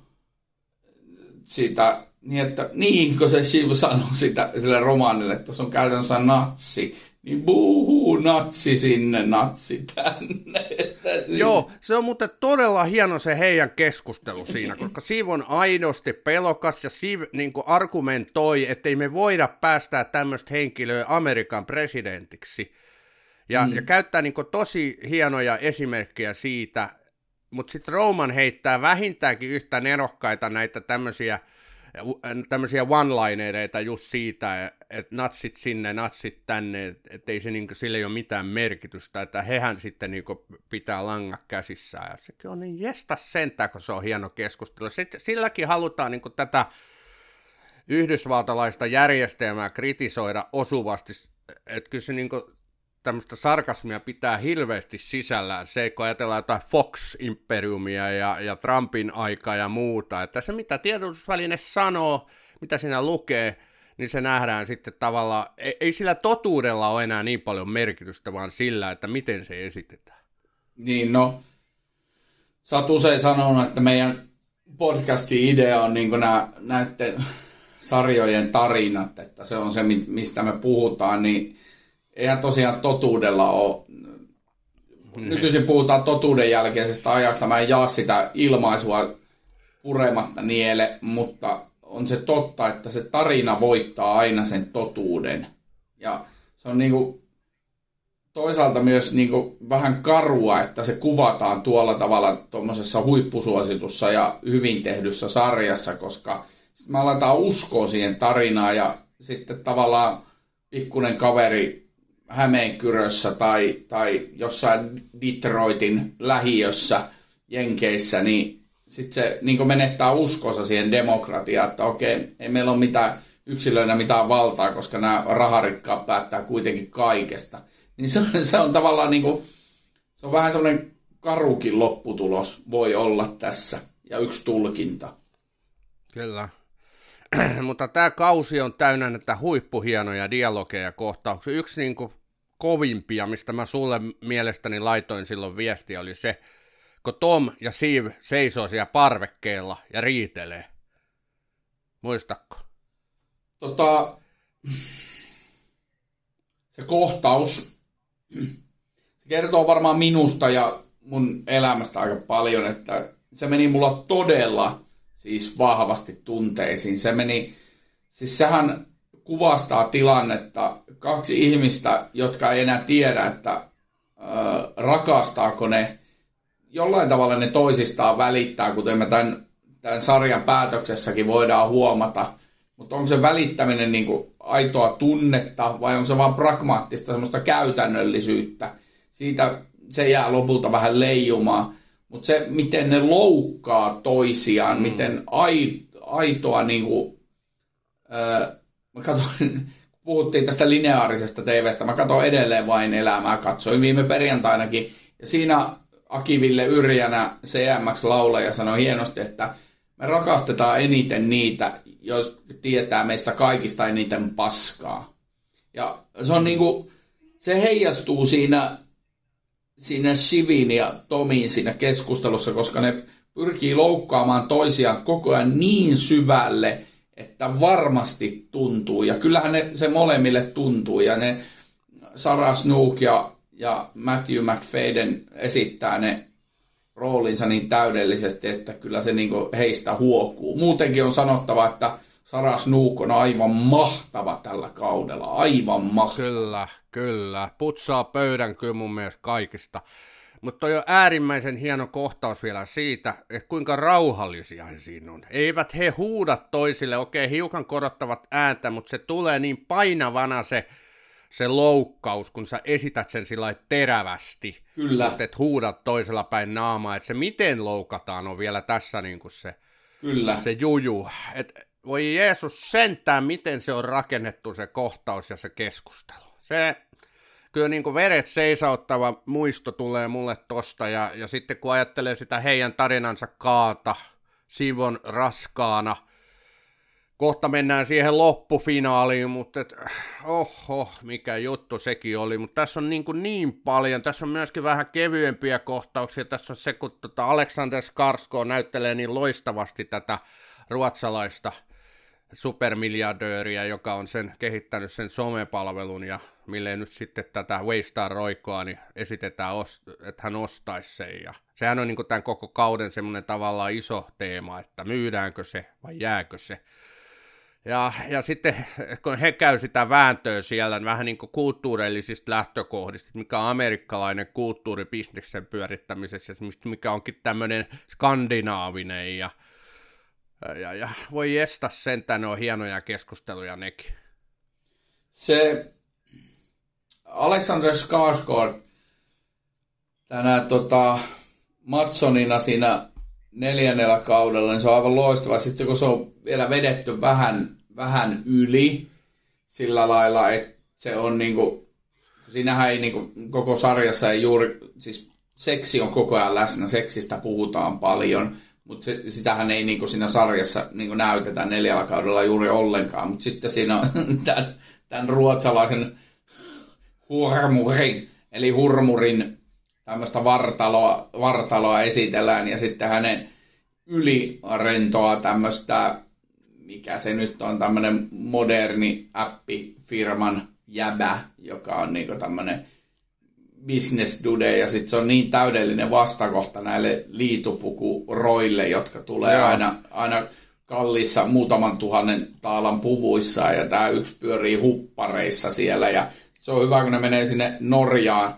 sitä, niin että niin kuin se Shiv sanoi sitä, sille romaanille, että se on käytännössä natsi, niin buuhuu natsi sinne, natsi tänne. [LAUGHS] Joo, se on muuten todella hieno se heidän keskustelu siinä, koska Siv on aidosti pelokas ja Siv niin argumentoi, ettei me voida päästää tämmöistä henkilöä Amerikan presidentiksi. Ja, mm. ja käyttää niin tosi hienoja esimerkkejä siitä, mutta sitten Roman heittää vähintäänkin yhtä nerokkaita näitä tämmöisiä tämmöisiä one-linereita just siitä, että natsit sinne, natsit tänne, että ei se niin sille ole mitään merkitystä, että hehän sitten niin pitää langat käsissään. Ja sekin on niin jesta sentään, kun se on hieno keskustelu. Sitten, silläkin halutaan niin tätä yhdysvaltalaista järjestelmää kritisoida osuvasti, että kyllä se niin tämmöistä sarkasmia pitää hirveästi sisällään se, kun ajatellaan jotain Fox-imperiumia ja, ja Trumpin aikaa ja muuta, että se mitä tiedotusväline sanoo, mitä siinä lukee, niin se nähdään sitten tavallaan, ei, ei sillä totuudella ole enää niin paljon merkitystä, vaan sillä, että miten se esitetään. Niin, no, sä oot usein sanonut, että meidän podcastin idea on niin nämä, näiden sarjojen tarinat, että se on se, mistä me puhutaan, niin eihän tosiaan totuudella ole, nykyisin puhutaan totuuden jälkeisestä ajasta, mä en jaa sitä ilmaisua purematta niele, mutta on se totta, että se tarina voittaa aina sen totuuden. Ja se on niinku toisaalta myös niinku vähän karua, että se kuvataan tuolla tavalla tuommoisessa huippusuositussa ja hyvin tehdyssä sarjassa, koska me aletaan uskoa siihen tarinaan ja sitten tavallaan pikkunen kaveri Hämeenkyrössä tai, tai jossain Detroitin lähiössä Jenkeissä, niin sitten se niin menettää uskossa siihen demokratiaan, että okei, ei meillä ole mitään yksilöinä mitään valtaa, koska nämä raharikkaat päättää kuitenkin kaikesta. Niin se se on tavallaan niin kuin, se on vähän semmoinen karukin lopputulos voi olla tässä ja yksi tulkinta. Kyllä. [CLEARS THROAT] Mutta tämä kausi on täynnä näitä huippuhienoja dialogeja ja kohtauksia. Yksi niin kuin kovimpia, mistä mä sulle mielestäni laitoin silloin viestiä, oli se, kun Tom ja Siv seisoo siellä parvekkeella ja riitelee. Muistatko? Tota, se kohtaus, se kertoo varmaan minusta ja mun elämästä aika paljon, että se meni mulla todella siis vahvasti tunteisiin. Se meni, siis sehän kuvastaa tilannetta kaksi ihmistä, jotka ei enää tiedä, että ö, rakastaako ne, jollain tavalla ne toisistaan välittää, kuten me tämän, tämän sarjan päätöksessäkin voidaan huomata. Mutta onko se välittäminen niin kuin aitoa tunnetta vai onko se vain pragmaattista semmoista käytännöllisyyttä? Siitä se jää lopulta vähän leijumaan. Mutta se, miten ne loukkaa toisiaan, mm. miten aitoa niin kuin, öö, mä katsoin, puhuttiin tästä lineaarisesta TVstä, mä katsoin edelleen vain elämää, katsoin viime perjantainakin, ja siinä Akiville Yrjänä CMX-laulaja sanoi hienosti, että me rakastetaan eniten niitä, jos tietää meistä kaikista eniten paskaa. Ja se on niinku, se heijastuu siinä, siinä Shivin ja Tomin siinä keskustelussa, koska ne pyrkii loukkaamaan toisiaan koko ajan niin syvälle, että varmasti tuntuu. Ja kyllähän ne, se molemmille tuntuu. Ja ne Sarah Snook ja, ja Matthew McFadden esittää ne roolinsa niin täydellisesti, että kyllä se niin heistä huokuu. Muutenkin on sanottava, että Sarah Snook on aivan mahtava tällä kaudella. Aivan mahtava. Kyllä, kyllä. Putsaa pöydän kyllä mun mielestä kaikista. Mutta toi on äärimmäisen hieno kohtaus vielä siitä, että kuinka rauhallisia he siinä on. Eivät he huuda toisille, okei hiukan korottavat ääntä, mutta se tulee niin painavana se, se loukkaus, kun sä esität sen sillä terävästi. Kyllä. Mutta et huudat toisella päin naamaa, että se miten loukataan on vielä tässä niin kuin se, Kyllä. se juju. Et, voi Jeesus sentään, miten se on rakennettu se kohtaus ja se keskustelu. Se, kyllä niin kuin veret seisauttava muisto tulee mulle tosta, ja, ja sitten kun ajattelee sitä heidän tarinansa kaata, Sivon raskaana, kohta mennään siihen loppufinaaliin, mutta et, oho, mikä juttu sekin oli, mutta tässä on niin, kuin niin paljon, tässä on myöskin vähän kevyempiä kohtauksia, tässä on se, kun tota Alexander Skarsgård näyttelee niin loistavasti tätä ruotsalaista supermiljardööriä, joka on sen kehittänyt sen somepalvelun ja mille nyt sitten tätä Waystar roikkoa niin esitetään, että hän ostaisi sen. Ja sehän on niin tämän koko kauden semmoinen tavallaan iso teema, että myydäänkö se vai jääkö se. Ja, ja sitten kun he käy sitä vääntöä siellä vähän niin kuin kulttuurillisista lähtökohdista, mikä on amerikkalainen kulttuuri bisneksen pyörittämisessä, mikä onkin tämmöinen skandinaavinen ja, ja, ja voi estää sentään, ne on hienoja keskusteluja nekin. Se Alexander Skarsgård tänä tota, Matsonina siinä neljännellä kaudella, niin se on aivan loistava. Sitten kun se on vielä vedetty vähän, vähän yli sillä lailla, että se on niinku, siinähän ei niinku, koko sarjassa ei juuri, siis seksi on koko ajan läsnä, seksistä puhutaan paljon, mutta sitähän ei niinku siinä sarjassa niinku näytetä neljällä kaudella juuri ollenkaan, mutta sitten siinä on [LAUGHS] tämän, tämän ruotsalaisen hurmurin, eli hurmurin tämmöistä vartaloa, vartaloa esitellään. Ja sitten hänen ylirentoa tämmöistä, mikä se nyt on, tämmöinen moderni appifirman jäbä, joka on niinku tämmöinen business dude, ja sitten se on niin täydellinen vastakohta näille liitupukuroille, jotka tulee Joo. aina, aina kallissa muutaman tuhannen taalan puvuissa, ja tämä yksi pyörii huppareissa siellä, ja se on hyvä, kun ne menee sinne Norjaan,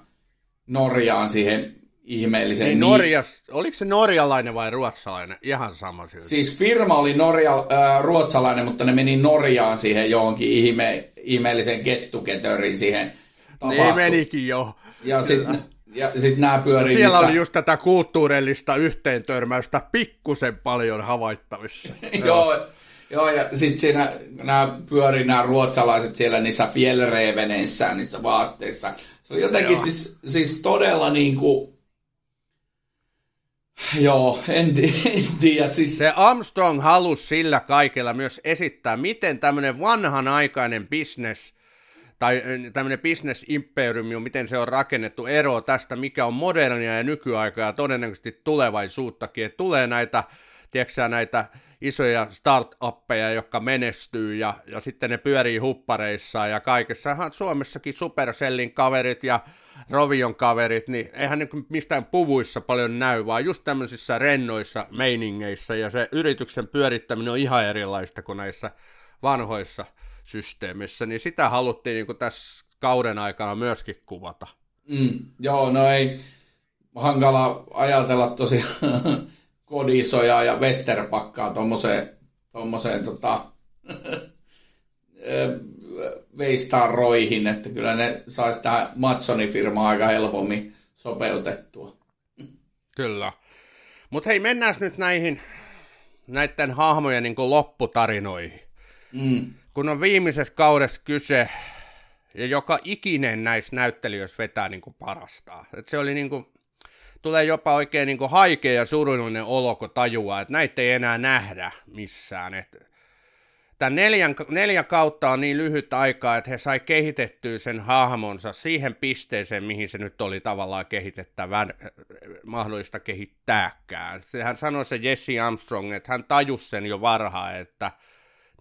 Norjaan siihen ihmeelliseen... Niin Norjas, oliko se norjalainen vai ruotsalainen? Ihan sama silti. Siis firma oli norja, äh, ruotsalainen, mutta ne meni Norjaan siihen johonkin ihme, ihmeelliseen kettuketöriin siihen tapahtu. Niin menikin jo. Ja sitten ja sit nämä pyörii... Siellä missä... oli just tätä kulttuurillista yhteentörmäystä pikkusen paljon havaittavissa. [LAUGHS] Joo, Joo, ja sitten siinä nämä pyörii nämä ruotsalaiset siellä niissä fjellreveneissään, niissä vaatteissa. Se oli jotenkin siis, siis todella niin kuin, Joo, en, [LAUGHS] en tiedä. Siis... Se Armstrong halusi sillä kaikella myös esittää, miten tämmöinen vanhanaikainen business tai tämmöinen business imperiumi, miten se on rakennettu ero tästä, mikä on modernia ja nykyaikaa ja todennäköisesti tulevaisuuttakin. Että tulee näitä, tiedätkö näitä isoja startuppeja, jotka menestyy ja, ja sitten ne pyörii huppareissa ja kaikessahan Suomessakin Supercellin kaverit ja Rovion kaverit, niin eihän niin mistään puvuissa paljon näy, vaan just tämmöisissä rennoissa meiningeissä, ja se yrityksen pyörittäminen on ihan erilaista kuin näissä vanhoissa systeemissä, niin sitä haluttiin niin kuin tässä kauden aikana myöskin kuvata. Mm, joo, no ei hankala ajatella tosiaan [LAUGHS] Kodisoja ja Westerpakkaa tuommoiseen tommoseen, tota, [LAUGHS] veistaa roihin, että kyllä ne saisi tähän Matsonin firmaa aika helpommin sopeutettua. Kyllä. Mutta hei, mennään nyt näihin näiden hahmojen niin lopputarinoihin. Mm. Kun on viimeisessä kaudessa kyse, ja joka ikinen näissä näyttelijöissä vetää niin kuin parastaan. Et se oli niin kuin, tulee jopa oikein niin kuin haikea ja surullinen olo, kun tajuaa, että näitä ei enää nähdä missään. Et Tämä neljän, neljä kautta on niin lyhyt aikaa, että he sai kehitettyä sen hahmonsa siihen pisteeseen, mihin se nyt oli tavallaan kehitettävän, mahdollista kehittääkään. Hän sanoi se Jesse Armstrong, että hän tajusi sen jo varhaan, että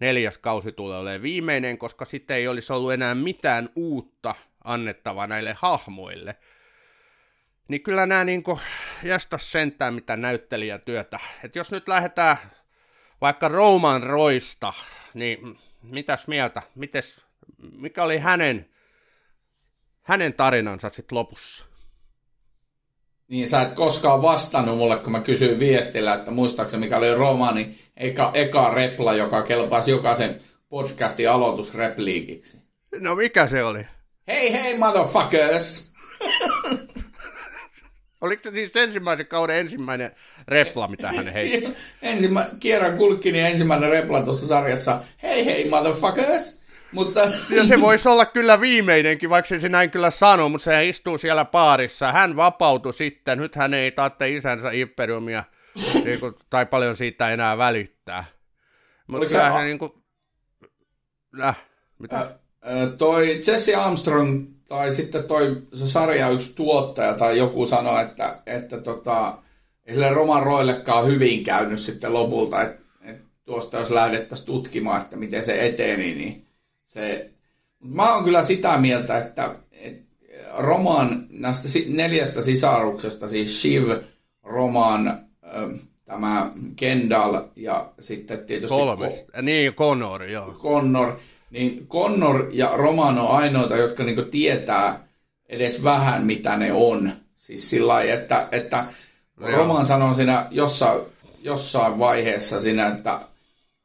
neljäs kausi tulee olemaan viimeinen, koska sitten ei olisi ollut enää mitään uutta annettavaa näille hahmoille. Niin kyllä nämä niin jästäs sentään mitä näyttelijätyötä. että jos nyt lähdetään vaikka Roman Roista, niin mitäs mieltä, mites, mikä oli hänen, hänen tarinansa sitten lopussa? Niin sä et koskaan vastannut mulle, kun mä kysyin viestillä, että muistaakseni mikä oli Romani eka, eka repla, joka kelpasi jokaisen podcastin aloitusrepliikiksi. No mikä se oli? Hei hei motherfuckers! [LAUGHS] Oliko se siis ensimmäisen kauden ensimmäinen repla, mitä hän heitti? [LAUGHS] Ensimmä, Kieran Kulkkinin ensimmäinen repla tuossa sarjassa. Hei hei motherfuckers! Mutta... [LAUGHS] Ja se voisi olla kyllä viimeinenkin, vaikka se näin kyllä sanoo, mutta se istuu siellä paarissa. Hän vapautui sitten, nyt hän ei taatte isänsä Imperiumia niin kuin, tai paljon siitä enää välittää. Mutta kyllä hän niin kuin... Äh, mitä? Äh, toi Jesse Armstrong tai sitten toi se sarja yksi tuottaja tai joku sanoi, että, että tota, ei sille Roman Roillekaan hyvin käynyt sitten lopulta, että, että tuosta jos lähdettäisiin tutkimaan, että miten se eteni, niin se... Mä oon kyllä sitä mieltä, että, että Roman näistä neljästä sisaruksesta, siis Shiv, Roman, tämä Kendall ja sitten tietysti... Kolme. Ko- niin, Connor, joo. Connor niin Connor ja Roman on ainoita, jotka niinku tietää edes vähän, mitä ne on. Siis sillä lailla, että, että no Roman sanoo siinä jossain, jossain vaiheessa siinä, että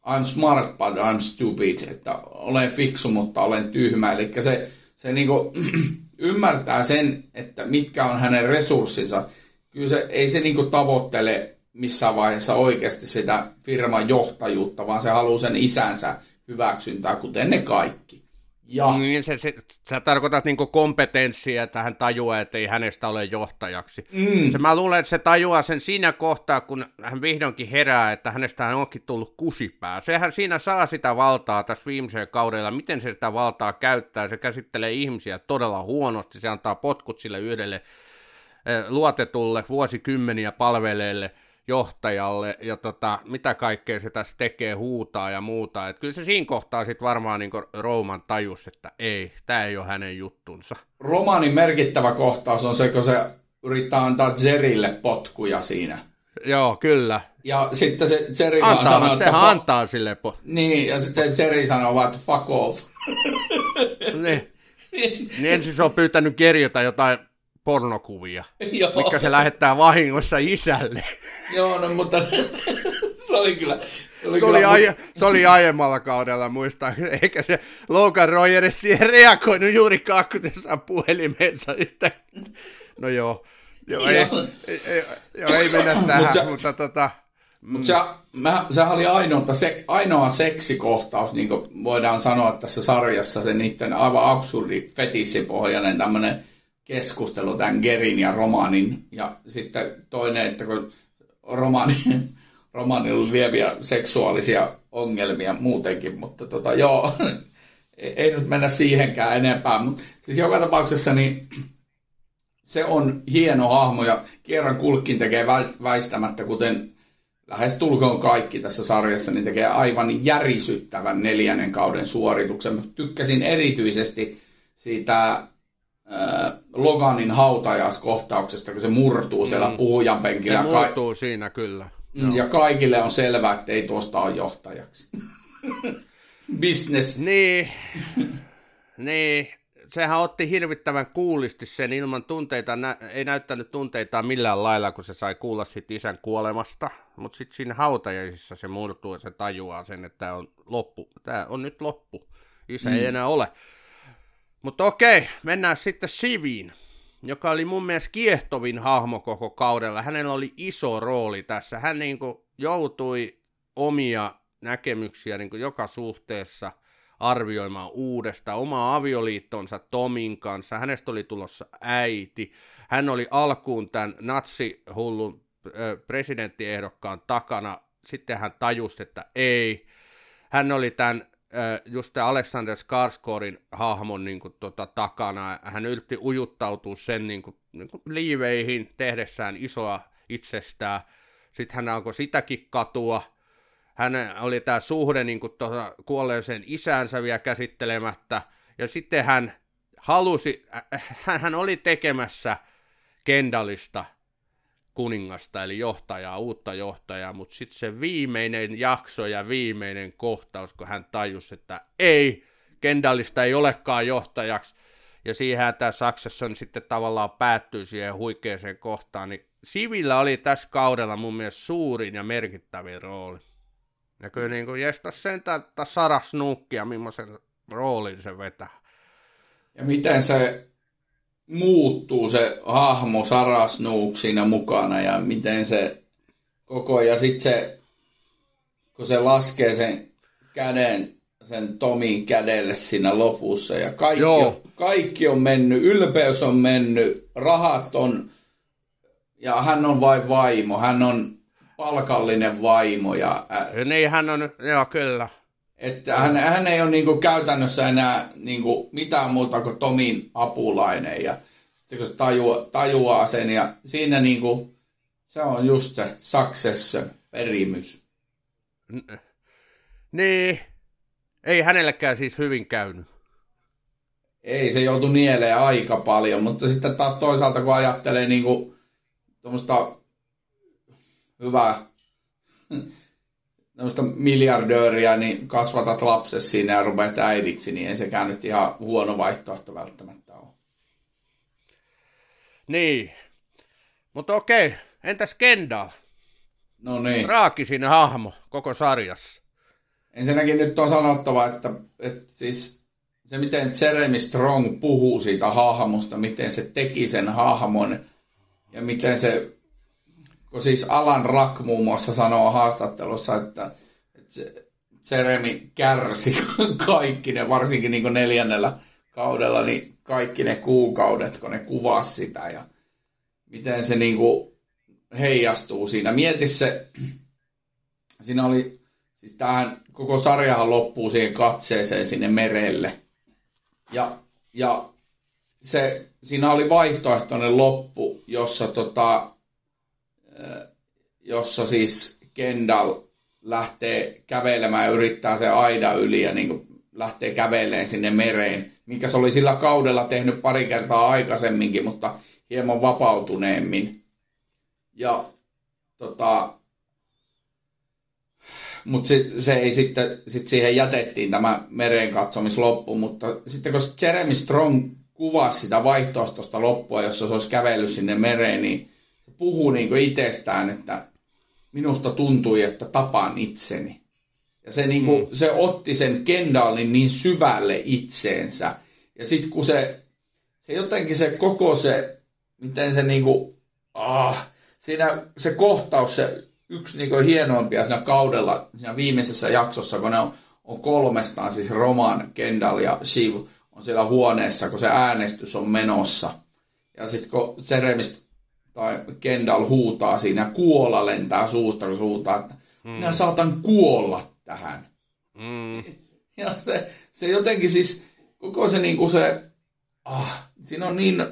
I'm smart but I'm stupid, että olen fiksu, mutta olen tyhmä. Eli se, se niinku, [CLEARS THROAT] ymmärtää sen, että mitkä on hänen resurssinsa. Kyllä se, ei se niinku tavoittele missään vaiheessa oikeasti sitä firman johtajuutta, vaan se haluaa sen isänsä hyväksyntää, kuten ne kaikki. Ja... Niin se, se, sä tarkoitat niin kompetenssia, että hän tajuaa, että ei hänestä ole johtajaksi. Mm. Se, mä luulen, että se tajuaa sen siinä kohtaa, kun hän vihdoinkin herää, että hänestä hän onkin tullut kusipää. Sehän siinä saa sitä valtaa tässä viimeisellä kaudella, miten se sitä valtaa käyttää. Se käsittelee ihmisiä todella huonosti, se antaa potkut sille yhdelle eh, luotetulle vuosikymmeniä palveleelle – johtajalle ja tota, mitä kaikkea se tässä tekee, huutaa ja muuta. Et kyllä se siinä kohtaa sitten varmaan niin Roman tajus, että ei, tämä ei ole hänen juttunsa. Romanin merkittävä kohtaus on se, kun se yrittää antaa Jerille potkuja siinä. Joo, kyllä. Ja sitten se Jerry antaa, vaan sanoo, että... Fa- antaa sille po- Niin, ja sitten Jerry sanoo vaan, että fuck off. niin. [LAUGHS] niin ensin se on pyytänyt kerjota jotain pornokuvia, [LAUGHS] Joo. mikä se lähettää vahingossa isälle. [LAUGHS] Joo, no mutta [LAUGHS] se oli kyllä... Se oli, se, oli aie, se oli aiemmalla kaudella, muistan, eikä se Logan Roy edes siihen reagoinut juuri kakkutessaan puhelimensa. Että... No joo, joo, ei, ei, ei, joo, ei mennä tähän, Mut se, mutta tota... Mutta se, mä, sehän oli ainoa, se, ainoa seksikohtaus, niin kuin voidaan sanoa tässä sarjassa, se niiden aivan absurdi fetissipohjainen tämmöinen keskustelu tämän Gerin ja Romanin. Ja sitten toinen, että kun Romani, [LAUGHS] Romanilla oli lieviä seksuaalisia ongelmia muutenkin, mutta tota, joo, [LAUGHS] ei, nyt mennä siihenkään enempää. Mutta siis joka tapauksessa niin se on hieno hahmo ja Kieran Kulkkin tekee väistämättä, kuten lähes tulkoon kaikki tässä sarjassa, niin tekee aivan järisyttävän neljännen kauden suorituksen. Mä tykkäsin erityisesti siitä Loganin hautajaiskohtauksesta, kun se murtuu siellä mm. puhujan penkillä. Se murtuu ka- siinä kyllä. Mm, ja kaikille on selvää, että ei tuosta ole johtajaksi. [LAUGHS] Business. Niin. niin. Sehän otti hirvittävän kuulisti sen ilman tunteita, nä- ei näyttänyt tunteita millään lailla, kun se sai kuulla sit isän kuolemasta. Mutta sitten siinä hautajaisissa se murtuu ja se tajuaa sen, että tämä on loppu. Tämä on nyt loppu. Isä mm. ei enää ole. Mutta okei, mennään sitten Siviin, joka oli mun mielestä kiehtovin hahmo koko kaudella. Hänellä oli iso rooli tässä. Hän niin kuin joutui omia näkemyksiä niin kuin joka suhteessa arvioimaan uudesta omaa avioliittonsa Tomin kanssa. Hänestä oli tulossa äiti. Hän oli alkuun tämän natsihullun presidenttiehdokkaan takana. Sitten hän tajusi, että ei. Hän oli tämän just Alexander Skarsgårdin hahmon niin kuin, tota, takana. Hän yritti ujuttautua sen niin kuin, niin kuin liiveihin tehdessään isoa itsestään. Sitten hän alkoi sitäkin katua. Hän oli tämä suhde niin kuin, tuota, kuolleeseen isäänsä vielä käsittelemättä. Ja sitten hän halusi, hän oli tekemässä Kendallista kuningasta, eli johtajaa, uutta johtajaa, mutta sitten se viimeinen jakso ja viimeinen kohtaus, kun hän tajusi, että ei, Kendallista ei olekaan johtajaksi, ja siihen tämä Succession sitten tavallaan päättyy siihen huikeeseen kohtaan, niin Sivillä oli tässä kaudella mun mielestä suurin ja merkittävin rooli. Ja kyllä niin kuin jestas sen että Sarah Snookia, millaisen roolin se vetää. Ja miten se muuttuu se hahmo Sarasnuuk siinä mukana ja miten se koko ja sitten se, kun se laskee sen käden sen Tomin kädelle siinä lopussa ja kaikki, on, kaikki on mennyt, ylpeys on mennyt, rahat on ja hän on vain vaimo, hän on palkallinen vaimo. Ja, ä, niin, hän on, joo kyllä. Että hän, hän ei ole niin käytännössä enää niin mitään muuta kuin Tomin apulainen. Ja sitten kun se tajuaa, tajuaa sen ja siinä niin kuin, se on just se succession perimys. N- niin, ei hänellekään siis hyvin käynyt. Ei, se joutui nieleen aika paljon, mutta sitten taas toisaalta kun ajattelee niin kuin, tuommoista hyvää tämmöistä miljardööriä, niin kasvatat lapsesi siinä ja rupeat äidiksi, niin ei sekään nyt ihan huono vaihtoehto välttämättä ole. Niin. Mutta okei, entäs Kendall? No niin. Traagisin hahmo koko sarjassa. Ensinnäkin nyt on sanottava, että, että siis se miten Jeremy Strong puhuu siitä hahmosta, miten se teki sen hahmon ja miten se kun siis Alan Rack muun muassa sanoo haastattelussa, että, että kärsi [LAUGHS] kaikki ne, varsinkin niin neljännellä kaudella, niin kaikki ne kuukaudet, kun ne kuvasi sitä ja miten se niin kuin heijastuu siinä. Mieti se, [CLEARS THROAT] siinä oli, siis tähän koko sarjahan loppuu siihen katseeseen sinne merelle. Ja, ja se, siinä oli vaihtoehtoinen loppu, jossa tota, jossa siis Kendall lähtee kävelemään ja yrittää se aida yli ja niin kuin lähtee käveleen sinne mereen, mikä se oli sillä kaudella tehnyt pari kertaa aikaisemminkin, mutta hieman vapautuneemmin. Ja tota, mutta se, se ei sitten, sit siihen jätettiin tämä mereen katsomisloppu, mutta sitten kun Jeremy Strong kuvasi sitä vaihtoehtoista loppua, jossa se olisi kävellyt sinne mereen, niin puhuu niin itsestään, että minusta tuntui, että tapaan itseni. Ja se, niin kuin, mm. se otti sen Kendallin niin syvälle itseensä. Ja sitten kun se, se jotenkin se koko se, miten se niin kuin, ah, siinä se kohtaus, se yksi niin kuin hienoimpia siinä kaudella, siinä viimeisessä jaksossa, kun ne on, on kolmestaan, siis Roman, Kendall ja Shiv on siellä huoneessa, kun se äänestys on menossa. Ja sitten kun Jeremist tai Kendall huutaa siinä, kuola lentää suusta, kun huutaa, että mm. minä saatan kuolla tähän. Mm. [LAUGHS] Ja se, se jotenkin siis, koko se niin kuin se, ah, siinä on niin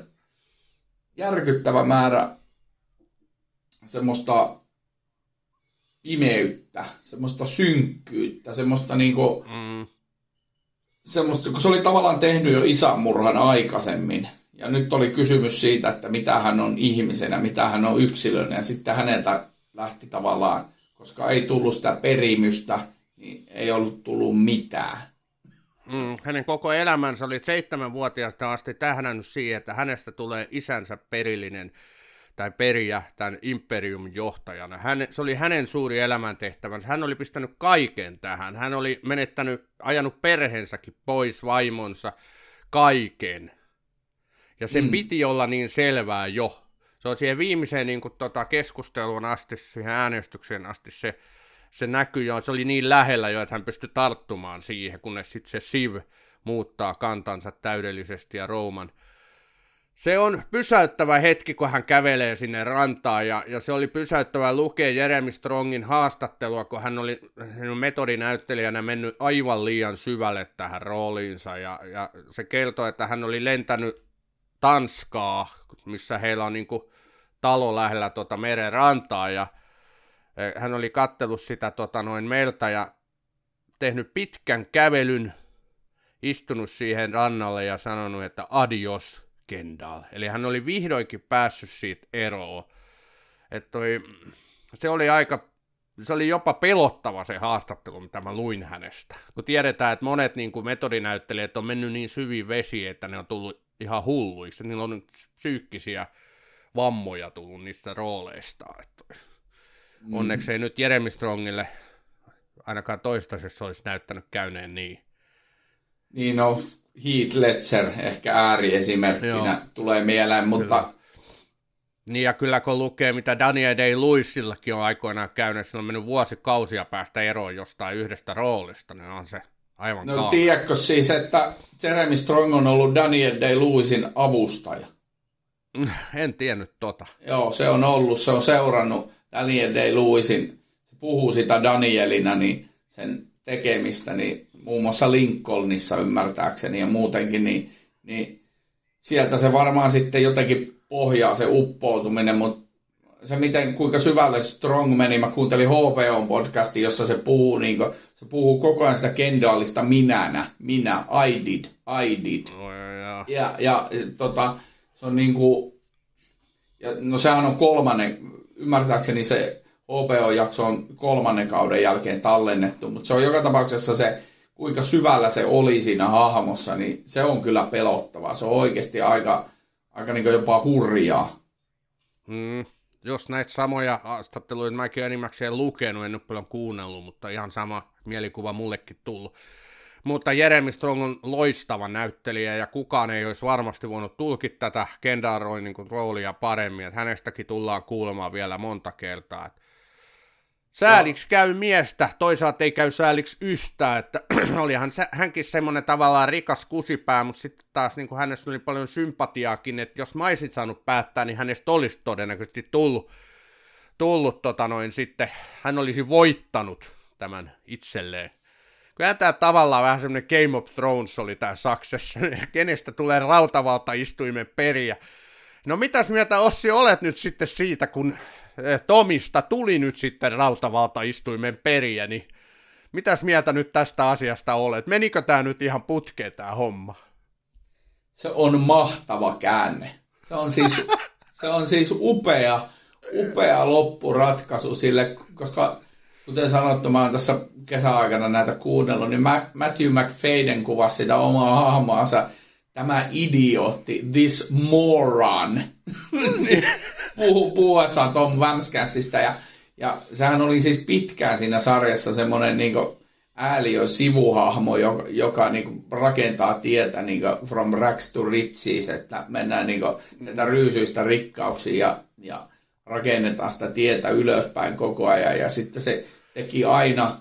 järkyttävä määrä semmoista pimeyttä, semmoista synkkyyttä, semmoista niinku, mm. semmoista, kun se oli tavallaan tehnyt jo isänmurhan aikaisemmin, ja nyt oli kysymys siitä, että mitä hän on ihmisenä, mitä hän on yksilönä. Ja sitten häneltä lähti tavallaan, koska ei tullut sitä perimystä, niin ei ollut tullut mitään. Mm, hänen koko elämänsä oli seitsemänvuotiaasta asti tähdännyt siihen, että hänestä tulee isänsä perillinen tai periä tämän imperiumin johtajana. Hän, se oli hänen suuri elämäntehtävänsä. Hän oli pistänyt kaiken tähän. Hän oli menettänyt, ajanut perheensäkin pois, vaimonsa, kaiken. Ja sen mm. piti olla niin selvää jo. Se on siihen viimeiseen niin kuin, tota, keskusteluun asti, siihen äänestykseen asti se, se näkyy jo. Se oli niin lähellä jo, että hän pystyi tarttumaan siihen, kunnes sitten se Siv muuttaa kantansa täydellisesti ja Rooman se on pysäyttävä hetki, kun hän kävelee sinne rantaan, ja, ja se oli pysäyttävä lukea Jeremy Strongin haastattelua, kun hän oli metodinäyttelijänä mennyt aivan liian syvälle tähän rooliinsa, ja, ja se kertoi, että hän oli lentänyt Tanskaa, missä heillä on niin kuin talo lähellä tuota meren rantaa, ja e, hän oli kattellut sitä tota noin melta ja tehnyt pitkän kävelyn, istunut siihen rannalle ja sanonut, että adios, Kendall. Eli hän oli vihdoinkin päässyt siitä eroon. Että toi, se oli aika, se oli jopa pelottava se haastattelu, mitä mä luin hänestä. Kun tiedetään, että monet niin metodinäyttelijät on mennyt niin syviin vesiin, että ne on tullut ihan hulluiksi. Niillä on psyykkisiä vammoja tullut niistä rooleista. Että mm. Onneksi ei nyt Jeremy Strongille ainakaan toistaiseksi olisi näyttänyt käyneen niin. Niin no, Heath Ledger ehkä ääriesimerkkinä Joo. tulee mieleen, mutta... Kyllä. Niin ja kyllä kun lukee, mitä Daniel Day-Lewissillakin on aikoinaan käynyt, sillä on mennyt vuosikausia päästä eroon jostain yhdestä roolista, niin on se aivan No tiedätkö siis, että Jeremy Strong on ollut Daniel Day-Lewisin avustaja? En tiennyt tota. Joo, se on ollut, se on seurannut Daniel Day-Lewisin, se puhuu sitä Danielina, niin sen tekemistä, niin muun muassa Lincolnissa ymmärtääkseni ja muutenkin, niin, niin sieltä se varmaan sitten jotenkin pohjaa se uppoutuminen, mutta se miten, kuinka syvälle Strong meni, mä kuuntelin HPOn podcasti, jossa se puhuu, niin kuin, se puhuu koko ajan sitä kendaalista minänä, minä, I did, I did. Oh, ja, ja, ja tota, se on niin kuin, ja, no sehän on kolmannen, ymmärtääkseni se HPO-jakso on kolmannen kauden jälkeen tallennettu, mutta se on joka tapauksessa se kuinka syvällä se oli siinä hahmossa, niin se on kyllä pelottavaa. Se on oikeasti aika, aika niin jopa hurjaa. Mm, jos näitä samoja haastatteluja mäkin enimmäkseen lukenut, en ole paljon kuunnellut, mutta ihan sama mielikuva mullekin tullut. Mutta Jeremy Strong on loistava näyttelijä ja kukaan ei olisi varmasti voinut tulkita tätä Kendaroin niin roolia paremmin. Että hänestäkin tullaan kuulemaan vielä monta kertaa. Että Sääliksi käy miestä, toisaalta ei käy sääliksi yhtään, että [CLEARS THROAT] olihan hänkin semmoinen tavallaan rikas kusipää, mutta sitten taas niin hänestä oli paljon sympatiaakin, että jos mä olisin saanut päättää, niin hänestä olisi todennäköisesti tullut, tullut tota noin sitten, hän olisi voittanut tämän itselleen. Kyllä tämä tavallaan vähän semmoinen Game of Thrones oli tämä Saksessa, [LAUGHS] kenestä tulee rautavalta istuimen periä. No mitäs mieltä Ossi olet nyt sitten siitä, kun Tomista tuli nyt sitten rautavaltaistuimen periä, niin mitäs mieltä nyt tästä asiasta olet? Menikö tämä nyt ihan putkeen tämä homma? Se on mahtava käänne. Se on siis, [LAUGHS] se on siis upea, upea loppuratkaisu sille, koska kuten sanottu, mä oon tässä kesäaikana näitä kuunnellut, niin Matthew McFadden kuvasi sitä omaa hahmoansa, tämä idiootti, this moron. [LAUGHS] [LAUGHS] puhu, puhuessa Tom Vamskässistä ja, ja sehän oli siis pitkään siinä sarjassa semmoinen niin ääliö sivuhahmo, joka, joka niin rakentaa tietä niin from rags to riches, että mennään niin näitä ryysyistä rikkauksiin ja, ja rakennetaan sitä tietä ylöspäin koko ajan. Ja sitten se teki aina,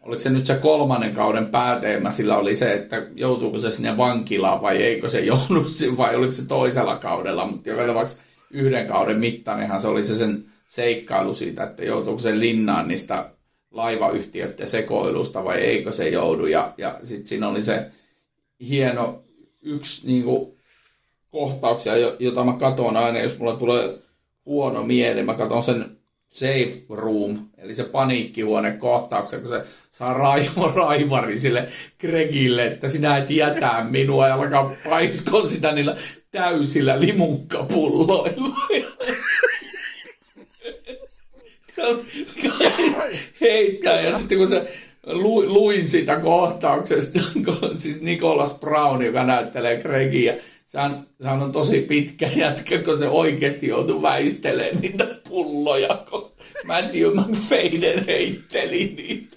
oliko se nyt se kolmannen kauden pääteema, sillä oli se, että joutuuko se sinne vankilaan vai eikö se joudu, [LAUGHS] vai oliko se toisella kaudella, mutta joka tapauksessa yhden kauden mittainenhan se oli se sen seikkailu siitä, että joutuuko se linnaan niistä laivayhtiöiden sekoilusta vai eikö se joudu. Ja, ja sitten siinä oli se hieno yksi niin kuin, kohtauksia, jota mä katon aina, jos mulla tulee huono mieli. Mä katon sen safe room, eli se paniikkihuone kohtauksen, kun se saa raivo [LAUGHS] raivari sille Gregille, että sinä et jätä minua ja alkaa paiskoa sitä niillä täysillä limukkapulloilla. se on heittää ja sitten kun se lu, luin sitä kohtauksesta, kun siis Nicholas Brown, joka näyttelee Gregia, sehän, sehän on tosi pitkä jätkä, kun se oikeasti joutui väistelemään niitä pulloja, kun Matthew McFadden heitteli niitä.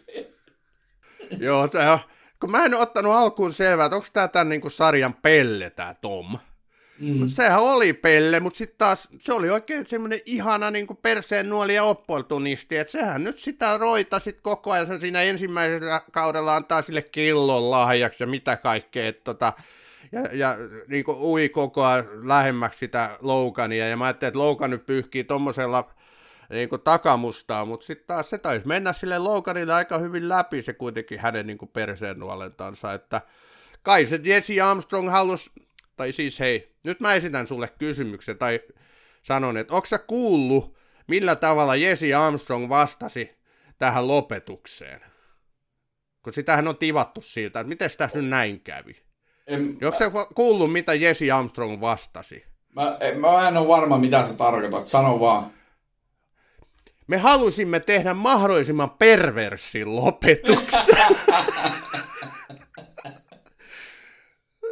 Joo, se on, kun mä en ottanut alkuun selvää, että onko tämä tämän niin sarjan pelle, tämä Tom. Mm. Sehän oli pelle, mutta sitten taas se oli oikein semmoinen ihana niin perseen nuoli ja opportunisti, että sehän nyt sitä roita sit koko ajan sen siinä ensimmäisellä kaudella antaa sille killon lahjaksi ja mitä kaikkea, että tota, ja, ja niin kuin ui koko ajan lähemmäksi sitä Logania, ja mä ajattelin, että Logan nyt pyyhkii tuommoisella niin kuin takamustaa, mutta sitten taas se taisi mennä sille Loganille aika hyvin läpi se kuitenkin hänen niin perseen nuolentansa, että kai se Jesse Armstrong halusi tai siis hei, nyt mä esitän sulle kysymyksen, tai sanon, että onko sä kuullut, millä tavalla Jesse Armstrong vastasi tähän lopetukseen? Kun sitähän on tivattu siltä, että miten tässä nyt näin kävi? En, Onko sä kuullut, mitä Jesse Armstrong vastasi? Mä, en, mä en ole varma, mitä sä tarkoitat. Sano vaan. Me halusimme tehdä mahdollisimman perversin lopetuksen. [LAUGHS]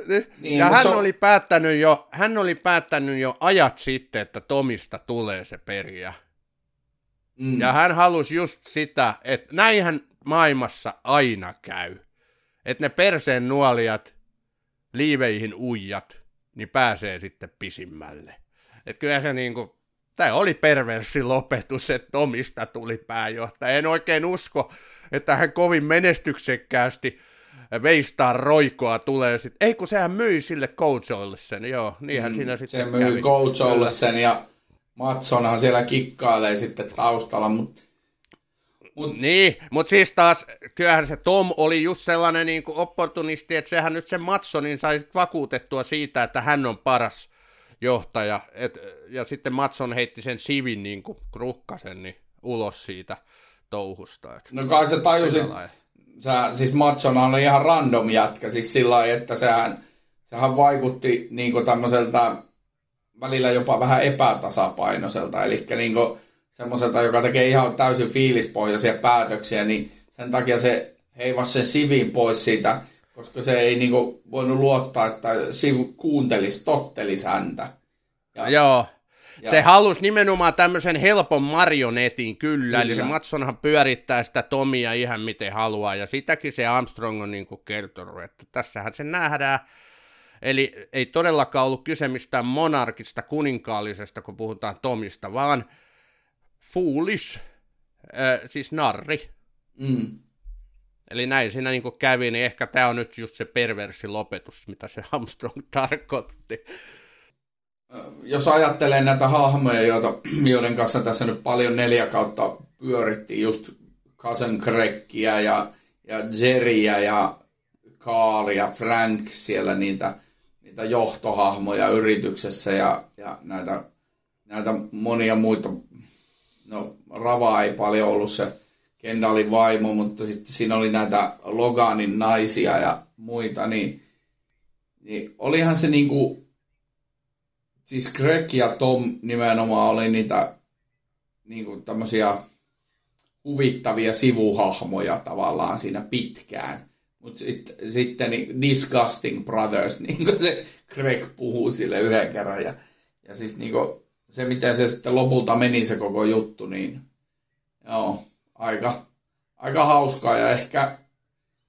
niin, ja hän, on... oli päättänyt jo, hän oli päättänyt jo ajat sitten, että Tomista tulee se periä. Mm. Ja hän halusi just sitä, että näinhän maailmassa aina käy. Että ne perseen nuolijat, liiveihin uijat, niin pääsee sitten pisimmälle. Että kyllä se niinku, tämä oli perversi lopetus, että Tomista tuli pääjohtaja. En oikein usko, että hän kovin menestyksekkäästi veistaa roikoa tulee sitten. Ei kun sehän myi sille Coachoille sen, joo, niinhän mm, siinä sitten Se myi Coachoille sen ja Matsonhan siellä kikkailee sitten taustalla, mutta Mut... Niin, mutta siis taas, kyllähän se Tom oli just sellainen niin kuin opportunisti, että sehän nyt sen Matsonin sai vakuutettua siitä, että hän on paras johtaja. Et, ja sitten Matson heitti sen Sivin niin kuin krukkasen niin ulos siitä touhusta. Et. No kai se tajusi, sä, siis Matsona oli ihan random jätkä, siis sillä lailla, että sehän, sehän vaikutti niin tämmöiseltä välillä jopa vähän epätasapainoiselta, eli niin semmoiselta, joka tekee ihan täysin fiilispohjaisia päätöksiä, niin sen takia se heivasi sen sivin pois siitä, koska se ei niin voinut luottaa, että Siv kuuntelisi, tottelisi häntä. Ja, Joo. Ja. Se halusi nimenomaan tämmöisen helpon marionetin, kyllä. kyllä. Eli se Matsonhan pyörittää sitä Tomia ihan miten haluaa, ja sitäkin se Armstrong on niin kuin kertonut, että tässähän se nähdään. Eli ei todellakaan ollut kyse mistään monarkista, kuninkaallisesta, kun puhutaan Tomista, vaan foolish, äh, siis narri. Mm. Eli näin siinä niin kuin kävi, niin ehkä tämä on nyt just se perversi lopetus, mitä se Armstrong [LAUGHS] tarkoitti jos ajattelee näitä hahmoja, joita, [CLEARS THROAT] joiden kanssa tässä nyt paljon neljä kautta pyörittiin, just Cousin Greggia ja, ja Jerryä ja Carl ja Frank siellä niitä, niitä johtohahmoja yrityksessä ja, ja näitä, näitä monia muita, no Rava ei paljon ollut se Kendallin vaimo, mutta sitten siinä oli näitä Loganin naisia ja muita, niin, niin olihan se niinku siis Greg ja Tom nimenomaan oli niitä niin kuin tämmöisiä huvittavia sivuhahmoja tavallaan siinä pitkään. Mutta sit, sitten niin Disgusting Brothers, [LAUGHS] niin kuin se Greg puhuu sille yhden kerran. Ja, ja siis niin kuin, se, miten se sitten lopulta meni se koko juttu, niin joo, aika, aika hauskaa ja ehkä,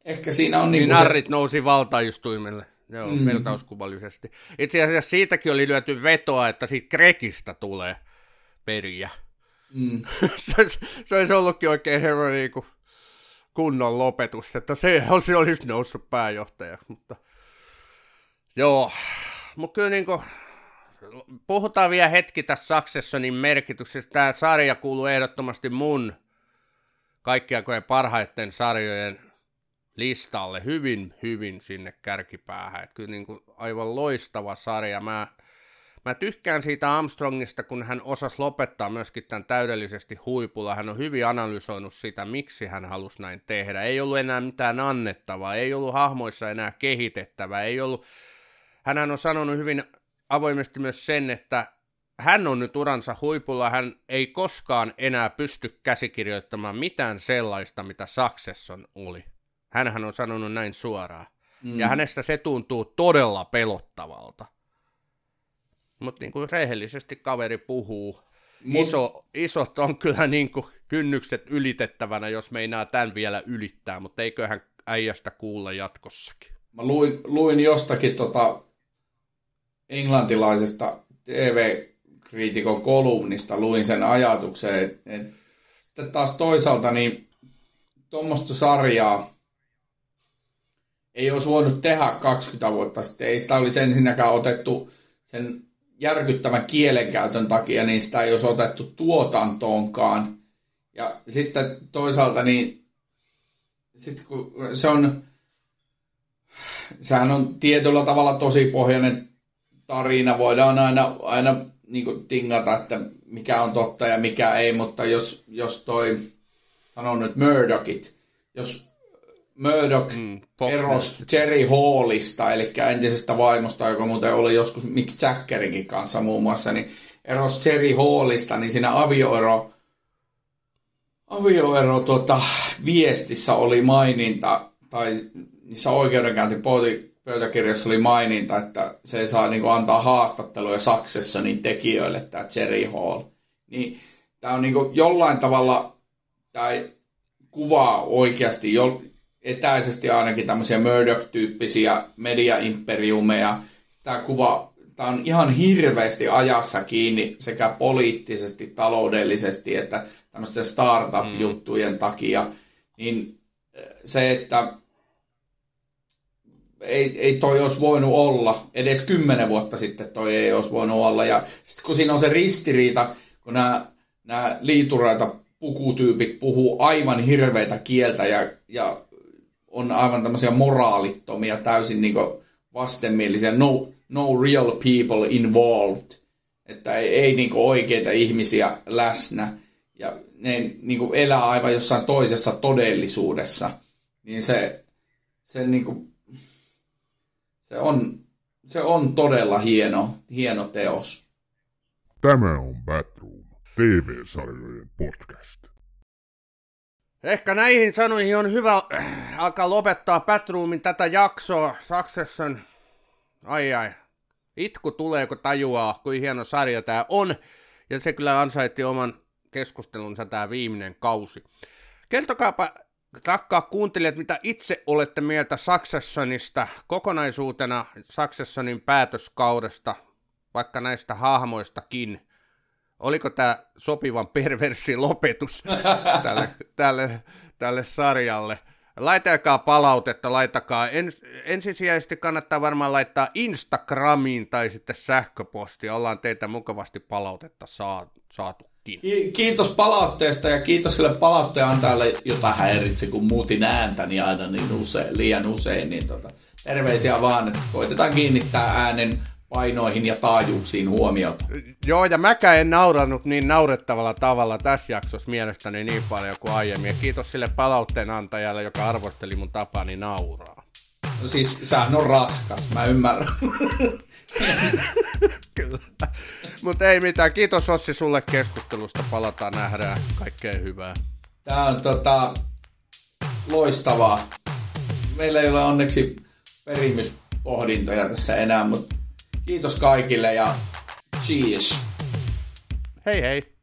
ehkä siinä on... Niin, niin narrit se... nousi valtaistuimelle. Joo, mm. vertauskuvallisesti. Itse asiassa siitäkin oli lyöty vetoa, että siitä Krekistä tulee periä. Mm. [LAUGHS] se, se olisi ollutkin oikein sellainen niin kuin kunnon lopetus, että se, se olisi noussut pääjohtajaksi, mutta joo, mutta kyllä niin kuin, puhutaan vielä hetki tässä Successionin merkityksestä. Tämä sarja kuuluu ehdottomasti mun kaikkia parhaiten sarjojen listalle hyvin, hyvin sinne kärkipäähän. Että kyllä niin kuin aivan loistava sarja. Mä, mä tykkään siitä Armstrongista, kun hän osasi lopettaa myöskin tämän täydellisesti huipulla. Hän on hyvin analysoinut sitä, miksi hän halusi näin tehdä. Ei ollut enää mitään annettavaa, ei ollut hahmoissa enää kehitettävää, ei ollut... Hän on sanonut hyvin avoimesti myös sen, että hän on nyt uransa huipulla, hän ei koskaan enää pysty käsikirjoittamaan mitään sellaista, mitä Succession oli. Hänhän on sanonut näin suoraan. Mm. Ja hänestä se tuntuu todella pelottavalta. Mutta niin kuin rehellisesti kaveri puhuu, Mut... Iso, isot on kyllä niin kuin kynnykset ylitettävänä, jos meinaa tämän vielä ylittää, mutta eiköhän äijästä kuulla jatkossakin. Mä luin, luin jostakin tota englantilaisesta TV-kriitikon kolumnista, luin sen ajatuksen, että et, sitten taas toisaalta niin tuommoista sarjaa ei olisi voinut tehdä 20 vuotta sitten. Ei sitä olisi ensinnäkään otettu sen järkyttävän kielenkäytön takia, niin sitä ei olisi otettu tuotantoonkaan. Ja sitten toisaalta niin sit kun se on, sehän on tietyllä tavalla tosi pohjainen tarina, voidaan aina, aina niin tingata, että mikä on totta ja mikä ei, mutta jos, jos toi, sanon nyt Murdochit, jos Murdoch mm, erosi Jerry Hallista, eli entisestä vaimosta, joka muuten oli joskus Mick Jackerinkin kanssa muun muassa, niin erosi Jerry Hallista, niin siinä avioero, avioero tuota, viestissä oli maininta, tai niissä oikeudenkäyntipöytäkirjassa oli maininta, että se ei saa niin kuin, antaa haastatteluja Successionin tekijöille, tämä Jerry Hall. Niin tämä on niin kuin, jollain tavalla, tämä kuvaa oikeasti jo, etäisesti ainakin tämmöisiä Murdoch-tyyppisiä mediaimperiumeja. Tämä kuva, tämä on ihan hirveästi ajassa kiinni sekä poliittisesti, taloudellisesti että tämmöisten startup-juttujen mm. takia. Niin eh, se, että ei, ei toi olisi voinut olla, edes kymmenen vuotta sitten toi ei olisi voinut olla. Ja sitten kun siinä on se ristiriita, kun nämä, nämä liituraita pukutyypit puhuu aivan hirveitä kieltä ja, ja on aivan tämmöisiä moraalittomia, täysin niin vastenmielisiä, no, no real people involved, että ei, ei niin oikeita ihmisiä läsnä ja ne niin elää aivan jossain toisessa todellisuudessa, niin se, se, niin kuin, se, on, se on todella hieno, hieno teos. Tämä on Batroom, TV-sarjojen podcast. Ehkä näihin sanoihin on hyvä äh, alkaa lopettaa Batroomin tätä jaksoa. Succession, ai ai, itku tulee kun tajuaa, kuin hieno sarja tämä on. Ja se kyllä ansaitti oman keskustelunsa tämä viimeinen kausi. Kertokaapa rakkaa kuuntelijat, mitä itse olette mieltä Successionista kokonaisuutena, Successionin päätöskaudesta, vaikka näistä hahmoistakin – oliko tämä sopivan perversi lopetus tälle, tälle, tälle sarjalle. Laitakaa palautetta, laitakaa. Ens, ensisijaisesti kannattaa varmaan laittaa Instagramiin tai sitten sähköpostia. Ollaan teitä mukavasti palautetta saa, saatukin. Kiitos palautteesta ja kiitos sille palautteen antajalle, jota häiritsi, kun muutin ääntäni aina niin usein, liian usein. Niin tota, terveisiä vaan, että koitetaan kiinnittää äänen painoihin ja taajuuksiin huomiota. Joo, ja mäkään en naurannut niin naurettavalla tavalla tässä jaksossa mielestäni niin paljon kuin aiemmin. Ja kiitos sille palautteen antajalle, joka arvosteli mun tapani nauraa. No siis, sehän on raskas, mä ymmärrän. [LAUGHS] Kyllä. Mutta ei mitään. Kiitos Ossi sulle keskustelusta. Palataan, nähdään. Kaikkea hyvää. Tää on tota, loistavaa. Meillä ei ole onneksi perimyspohdintoja tässä enää, mutta Kiitos kaikille ja cheers. Hei hei.